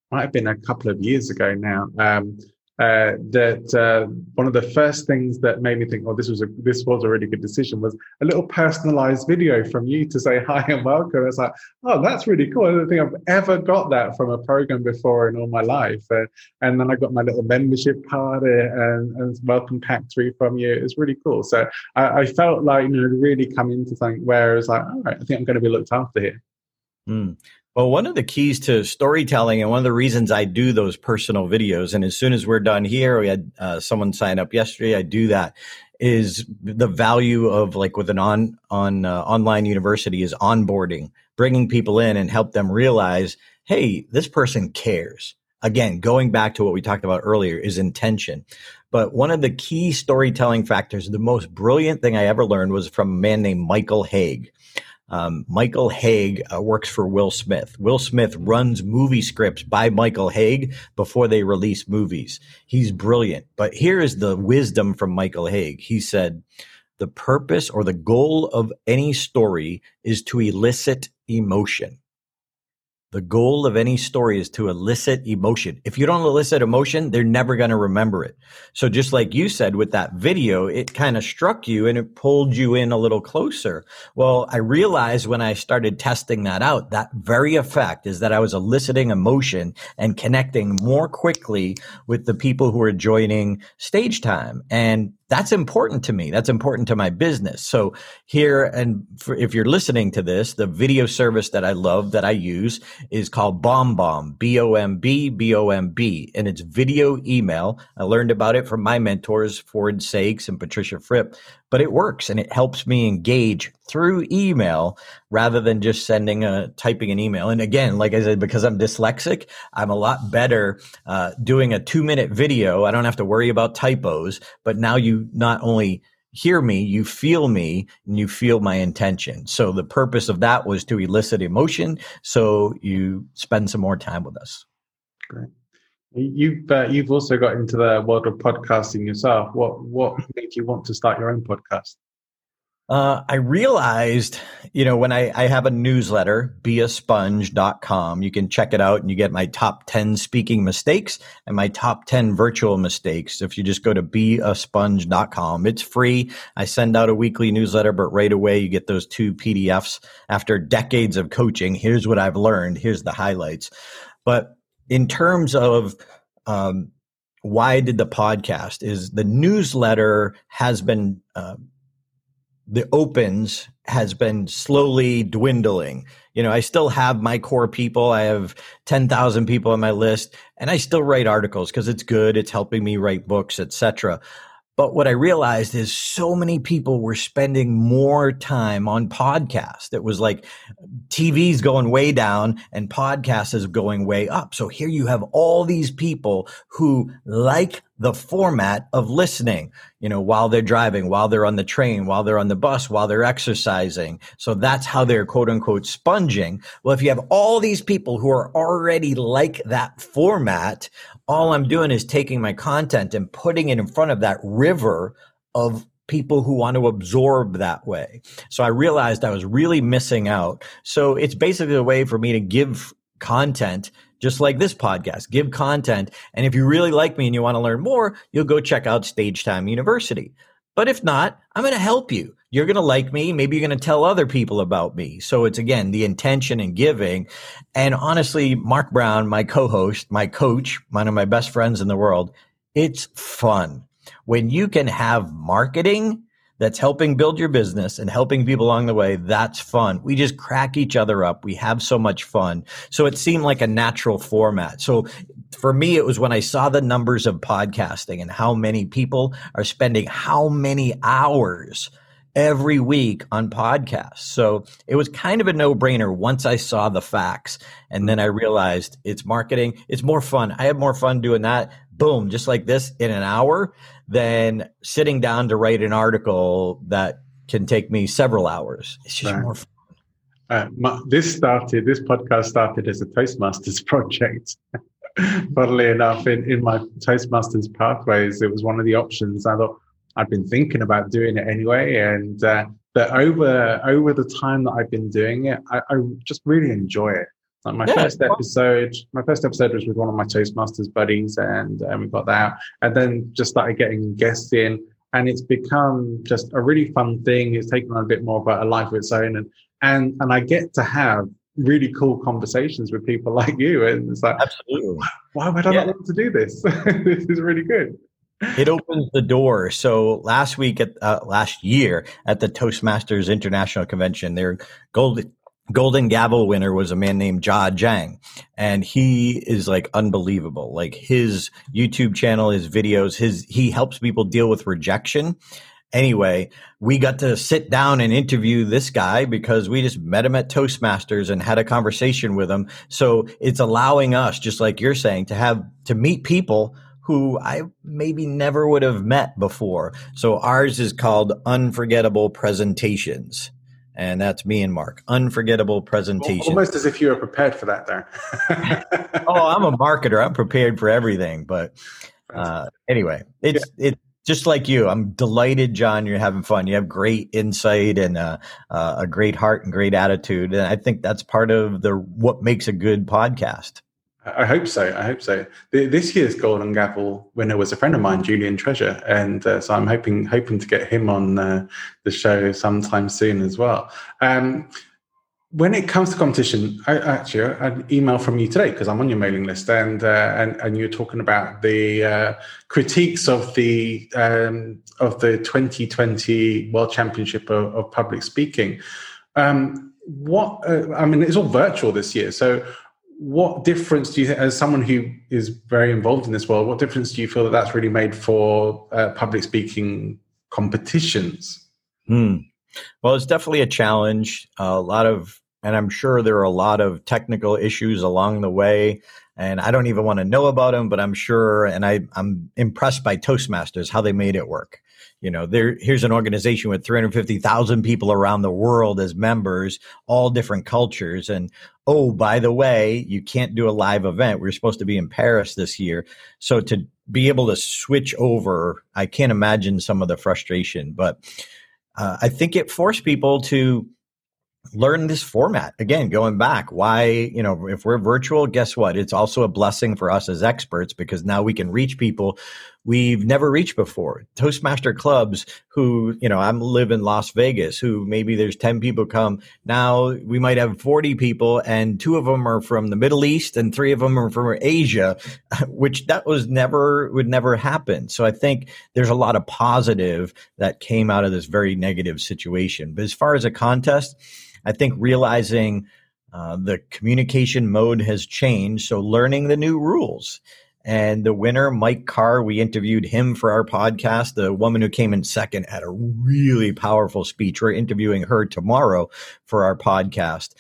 might have been a couple of years ago now. Um, uh, that uh, one of the first things that made me think, "Oh, this was a this was a really good decision," was a little personalized video from you to say hi and welcome. It's like, oh, that's really cool. I don't think I've ever got that from a program before in all my life. Uh, and then I got my little membership card uh, and, and welcome pack through from you. It's really cool. So I, I, felt like you know really come into something where it's like, all right, I think I'm going to be looked after here. Mm. Well, one of the keys to storytelling, and one of the reasons I do those personal videos, and as soon as we're done here, we had uh, someone sign up yesterday. I do that. Is the value of like with an on on uh, online university is onboarding, bringing people in and help them realize, hey, this person cares. Again, going back to what we talked about earlier is intention. But one of the key storytelling factors, the most brilliant thing I ever learned was from a man named Michael Hauge. Um, Michael Hauge uh, works for Will Smith. Will Smith runs movie scripts by Michael Hauge before they release movies. He's brilliant. But here is the wisdom from Michael Hauge. He said, the purpose or the goal of any story is to elicit emotion. The goal of any story is to elicit emotion. If you don't elicit emotion, they're never going to remember it. So just like you said with that video, it kind of struck you and it pulled you in a little closer. Well, I realized when I started testing that out, that very effect is that I was eliciting emotion and connecting more quickly with the people who are joining stage time. And that's important to me. That's important to my business. So here, and for, if you're listening to this, the video service that I love that I use is called BombBomb, B-O-M-B, B-O-M-B, and it's video email. I learned about it from my mentors, Ford Saeks and Patricia Fripp but it works and it helps me engage through email rather than just sending a typing an email. And again, like I said, because I'm dyslexic, I'm a lot better uh, doing a two minute video. I don't have to worry about typos, but now you not only hear me, you feel me, and you feel my intention. So the purpose of that was to elicit emotion. So you spend some more time with us. Great. You've uh, you've also got into the world of podcasting yourself. What what made you want to start your own podcast? Uh, I realized, you know, when I, I have a newsletter, beasponge.com, you can check it out and you get my top 10 speaking mistakes and my top 10 virtual mistakes. If you just go to beasponge.com, it's free. I send out a weekly newsletter, but right away you get those two PDFs after decades of coaching. Here's what I've learned. Here's the highlights. But in terms of um, why did the podcast is the newsletter has been uh, the opens has been slowly dwindling. You know, I still have my core people. I have 10,000 people on my list and I still write articles because it's good. It's helping me write books, etc. But what I realized is so many people were spending more time on podcast. It was like TV's going way down and podcast is going way up. So here you have all these people who like the format of listening, you know, while they're driving, while they're on the train, while they're on the bus, while they're exercising. So that's how they're quote unquote sponging. Well, if you have all these people who are already like that format, all I'm doing is taking my content and putting it in front of that river of people who want to absorb that way. So I realized I was really missing out. So it's basically a way for me to give content just like this podcast, give content. And if you really like me and you want to learn more, you'll go check out Stage Time University. But if not, I'm going to help you. You're going to like me. Maybe you're going to tell other people about me. So it's again, the intention and giving. And honestly, Mark Brown, my co-host, my coach, one of my best friends in the world, it's fun when you can have marketing that's helping build your business and helping people along the way, that's fun. We just crack each other up. We have so much fun. So it seemed like a natural format. So for me, it was when I saw the numbers of podcasting and how many people are spending how many hours every week on podcasts. So it was kind of a no brainer once I saw the facts. And then I realized it's marketing. It's more fun. I have more fun doing that. Boom, just like this in an hour than sitting down to write an article that can take me several hours. It's just right. more fun. Uh, my, this started, this podcast started as a Toastmasters project. Funnily enough, in, in my Toastmasters pathways, it was one of the options. I thought, I'd been thinking about doing it anyway, and uh, that over over the time that I've been doing it, I, I, just really enjoy it. Like my Yeah, first episode, my first episode was with one of my Toastmasters buddies, and um, we got that. And then just started getting guests in, and it's become just a really fun thing. It's taken on a bit more of a, life of its own, and and and I get to have really cool conversations with people like you. And it's like, Absolutely. why would I Yeah. not want to do this? this is really good. it opens the door. So last week at uh, last year at the Toastmasters International Convention, their golden golden gavel winner was a man named Jia Jiang, and he is like unbelievable. Like his YouTube channel, his videos, his he helps people deal with rejection. Anyway, we got to sit down and interview this guy because we just met him at Toastmasters and had a conversation with him. So it's allowing us, just like you're saying, to have to meet people who I maybe never would have met before. So ours is called Unforgettable Presentations. And that's me and Mark. Unforgettable presentation. Almost as if you were prepared for that, there. oh, I'm a marketer. I'm prepared for everything. But uh, anyway, it's it's just like you. I'm delighted, John. You're having fun. You have great insight and uh, uh, a great heart and great attitude, and I think that's part of the what makes a good podcast. I hope so. I hope so. This year's Golden Gavel winner was a friend of mine, Julian Treasure, and uh, so I'm hoping hoping to get him on uh, the show sometime soon as well. Um, when it comes to competition, I actually had an email from you today because I'm on your mailing list, and uh, and and you're talking about the uh, critiques of the um, of the 2020 World Championship of, of Public Speaking. Um, what uh, I mean, it's all virtual this year, so what difference do you think, as someone who is very involved in this world, what difference do you feel that that's really made for uh, public speaking competitions? Hmm. Well, it's definitely a challenge. a lot of, and I'm sure there are a lot of technical issues along the way. And I don't even want to know about them, but I'm sure, and I, I'm impressed by Toastmasters how they made it work. You know, there here's an organization with 350,000 people around the world as members, all different cultures, and oh, by the way, you can't do a live event. We are supposed to be in Paris this year, so to be able to switch over, I can't imagine some of the frustration, but uh, I think it forced people to learn this format. Again going back why you know if we're virtual guess what? It's also a blessing for us as experts because now we can reach people we've never reached before toastmaster clubs who you know i'm live in las vegas who maybe there's 10 people come now we might have 40 people and two of them are from the middle east and three of them are from asia which that was never would never happen so i think there's a lot of positive that came out of this very negative situation but as far as a contest I think realizing uh, the communication mode has changed. So learning the new rules. And the winner, Mike Carr, we interviewed him for our podcast. The woman who came in second had a really powerful speech. We're interviewing her tomorrow for our podcast.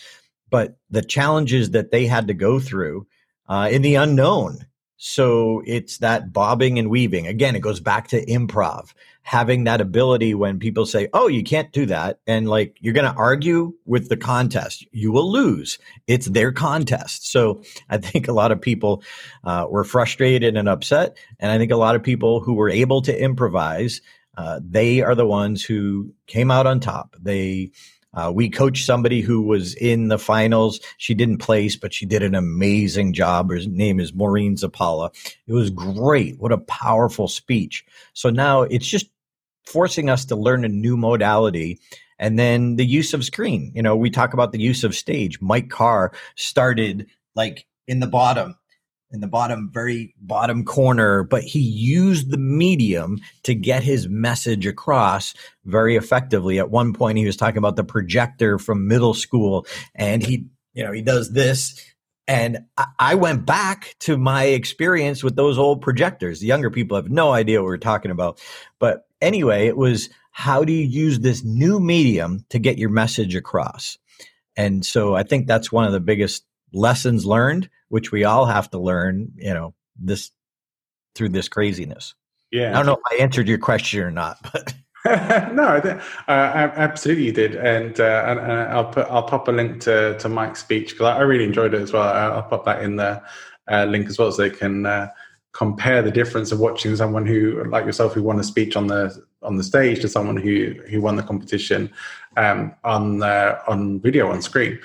But the challenges that they had to go through uh, in the unknown. So it's that bobbing and weaving. Again, it goes back to improv, having that ability when people say, Oh, you can't do that. And like, you're going to argue with the contest. You will lose. It's their contest. So I think a lot of people uh, were frustrated and upset. And I think a lot of people who were able to improvise, uh, they are the ones who came out on top. They, uh, we coached somebody who was in the finals. She didn't place, but she did an amazing job. Her name is Maureen Zappala. It was great. What a powerful speech. So now it's just forcing us to learn a new modality. And then the use of screen. You know, we talk about the use of stage. Mike Carr started like in the bottom in the bottom, very bottom corner, but he used the medium to get his message across very effectively. At one point, he was talking about the projector from middle school, and he, you know, he does this. And I went back to my experience with those old projectors. The younger people have no idea what we're talking about. But anyway, it was how do you use this new medium to get your message across? And so I think that's one of the biggest lessons learned, which we all have to learn, you know, this through this craziness. Yeah. I don't know if I answered your question or not, but no, I uh, absolutely you did, and, uh, and, and I'll put I'll pop a link to to Mike's speech because I really enjoyed it as well. I'll pop that in the uh, link as well, so they can uh, compare the difference of watching someone who, like yourself, who won a speech on the on the stage to someone who who won the competition um, on uh, on video on screen.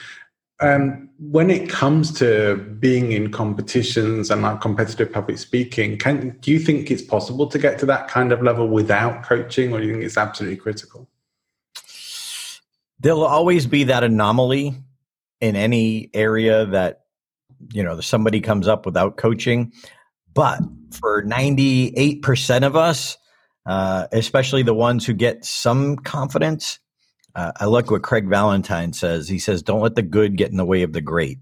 um, when it comes to being in competitions and like competitive public speaking, can do you think it's possible to get to that kind of level without coaching, or do you think it's absolutely critical? There'll always be that anomaly in any area that you know somebody comes up without coaching, but for ninety eight percent of us, uh, especially the ones who get some confidence, uh, I like what Craig Valentine says. He says, don't let the good get in the way of the great.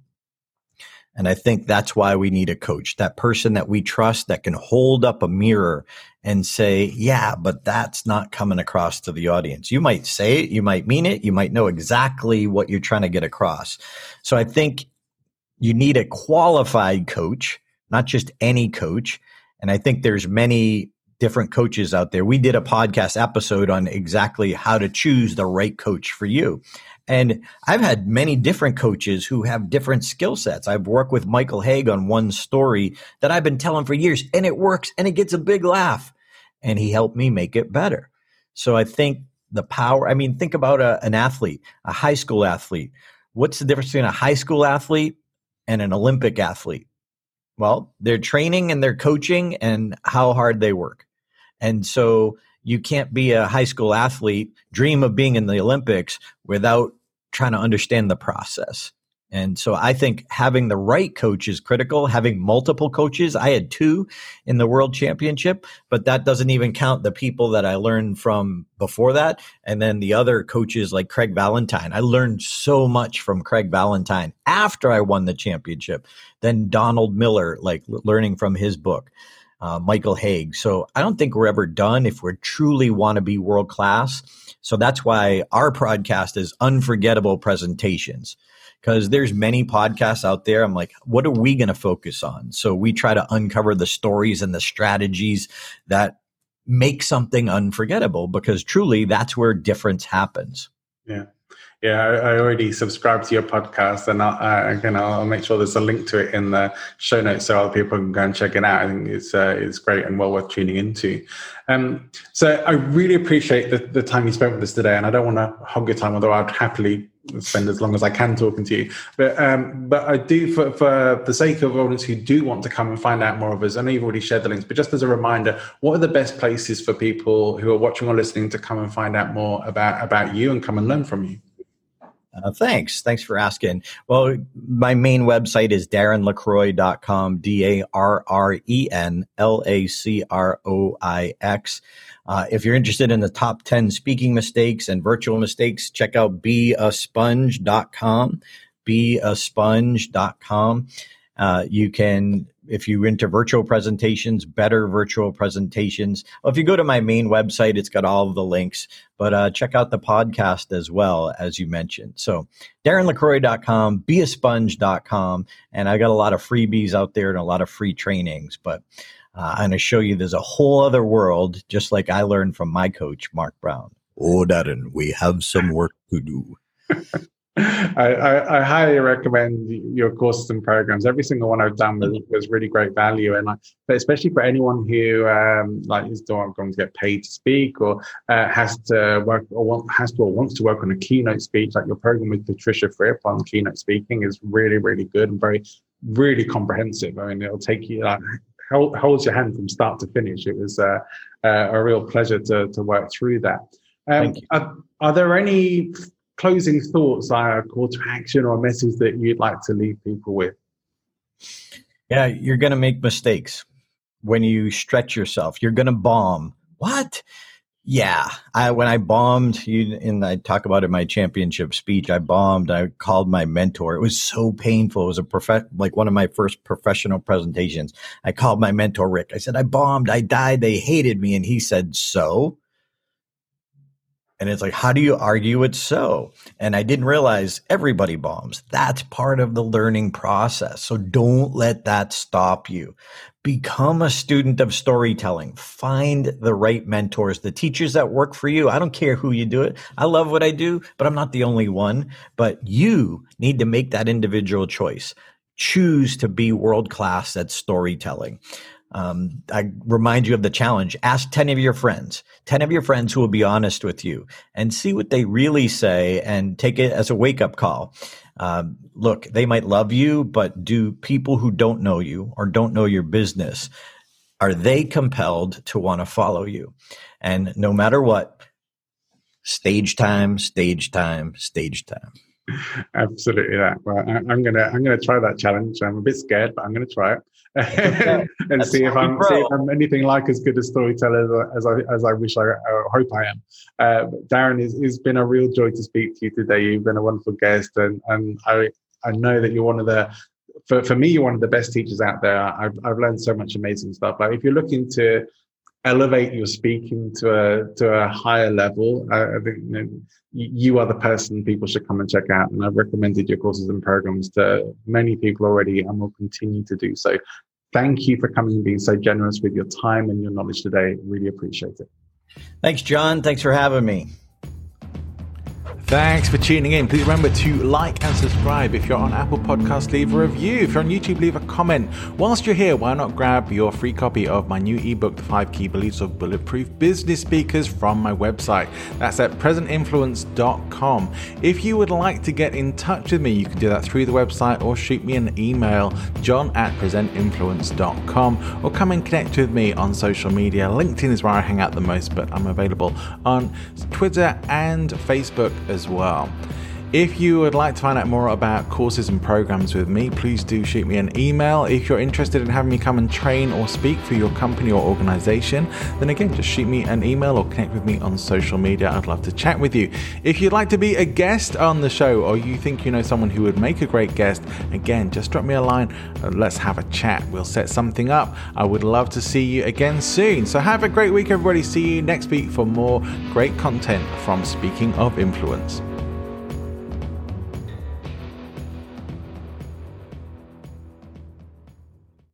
And I think that's why we need a coach, that person that we trust that can hold up a mirror and say, yeah, but that's not coming across to the audience. You might say it, you might mean it, you might know exactly what you're trying to get across. So I think you need a qualified coach, not just any coach. And I think there's many different coaches out there. We did a podcast episode on exactly how to choose the right coach for you. And I've had many different coaches who have different skill sets. I've worked with Michael Hauge on one story that I've been telling for years, and it works and it gets a big laugh. And he helped me make it better. So I think the power, I mean, think about a, an athlete, a high school athlete. What's the difference between a high school athlete and an Olympic athlete? Well, their training and their coaching and how hard they work. And so you can't be a high school athlete, dream of being in the Olympics without trying to understand the process. And so I think having the right coach is critical. Having multiple coaches, I had two in the world championship, but that doesn't even count the people that I learned from before that. And then the other coaches like Craig Valentine. I learned so much from Craig Valentine after I won the championship. Then Donald Miller, like learning from his book uh, Michael Hauge. So I don't think we're ever done if we truly want to be world class. So that's why our podcast is unforgettable presentations because there's many podcasts out there. I'm like, what are we going to focus on? So we try to uncover the stories and the strategies that make something unforgettable because truly that's where difference happens. Yeah. Yeah, I, already subscribed to your podcast, and I'll, again, I'll make sure there's a link to it in the show notes so other people can go and check it out. I think it's uh, it's great and well worth tuning into. Um, so I really appreciate the, the time you spent with us today, and I don't want to hog your time, although I'd happily spend as long as I can talking to you. But um, but I do for, for the sake of audience who do want to come and find out more of us. I know you've already shared the links, but just as a reminder, what are the best places for people who are watching or listening to come and find out more about about you and come and learn from you? Uh, thanks. Thanks for asking. Well, my main website is darrenlacroix.com, D A R R E N L A C R O I X. Uh, if you're interested in the top 10 speaking mistakes and virtual mistakes, check out beasponge.com, beasponge.com. Uh, you can if you're into virtual presentations, better virtual presentations. Well, if you go to my main website, it's got all of the links, but uh, check out the podcast as well, as you mentioned. So darrenlacroix.com, beasponge.com, and I got a lot of freebies out there and a lot of free trainings, but uh, I'm going to show you there's a whole other world, just like I learned from my coach, Mark Brown. Oh, Darren, we have some work to do. I, I, I, highly recommend your courses and programs. Every single one I've done was, was really great value, and I, but especially for anyone who um, like is going to get paid to speak or uh, has to work or want, has to or wants to work on a keynote speech. Like your program with Patricia Fripp on keynote speaking is really really good and very really comprehensive. I mean, it'll take you like holds your hand from start to finish. It was uh, uh, a real pleasure to to work through that. Um, are, are there any closing thoughts a call to action or a message that you'd like to leave people with? Yeah, you're going to make mistakes when you stretch yourself. You're going to bomb. What? Yeah, I when I bombed, you and I talk about it in my championship speech. I bombed. I called my mentor. It was so painful. It was a prof- like one of my first professional presentations. I called my mentor Rick. I said I bombed. I died. They hated me, and he said, "So." And it's like, how do you argue it's so? And I didn't realize everybody bombs. That's part of the learning process. So don't let that stop you. Become a student of storytelling. Find the right mentors, the teachers that work for you. I don't care who you do it. I love what I do, but I'm not the only one. But you need to make that individual choice. Choose to be world class at storytelling. Um, I remind you of the challenge. Ask 10 of your friends, 10 of your friends who will be honest with you and see what they really say and take it as a wake up call. Um, look, they might love you, but do people who don't know you or don't know your business, are they compelled to want to follow you? And no matter what, stage time, stage time, stage time. Absolutely that. Well, I, am gonna I'm gonna try that challenge. I'm a bit scared, but I'm gonna try it and see if I'm see if I'm anything like as good a storyteller as I as I wish I, I hope I am. Uh, Darren, it's, it's been a real joy to speak to you today. You've been a wonderful guest, and and I I know that you're one of the for, for me, you're one of the best teachers out there. I've, I've learned so much amazing stuff. Like if you're looking to elevate your speaking to a to a higher level, I, I think you, know, you, are the person people should come and check out. And I've recommended your courses and programs to many people already, and will continue to do so. Thank you for coming and being so generous with your time and your knowledge today. Really appreciate it. Thanks, John. Thanks for having me. Thanks for tuning in. Please remember to like and subscribe. If you're on Apple Podcasts, leave a review. If you're on YouTube, leave a comment. Whilst you're here, why not grab your free copy of my new ebook, The Five Key Beliefs of Bulletproof Business Speakers, from my website. That's at presentinfluence.com. If you would like to get in touch with me, you can do that through the website or shoot me an email, john at presentinfluence.com, or come and connect with me on social media. LinkedIn is where I hang out the most, but I'm available on Twitter and Facebook as well. If you would like to find out more about courses and programs with me, please do shoot me an email. If you're interested in having me come and train or speak for your company or organization, then again, just shoot me an email or connect with me on social media. I'd love to chat with you. If you'd like to be a guest on the show or you think you know someone who would make a great guest, again, just drop me a line. Uh, let's have a chat. We'll set something up. I would love to see you again soon. So have a great week, everybody. See you next week for more great content from Speaking of Influence.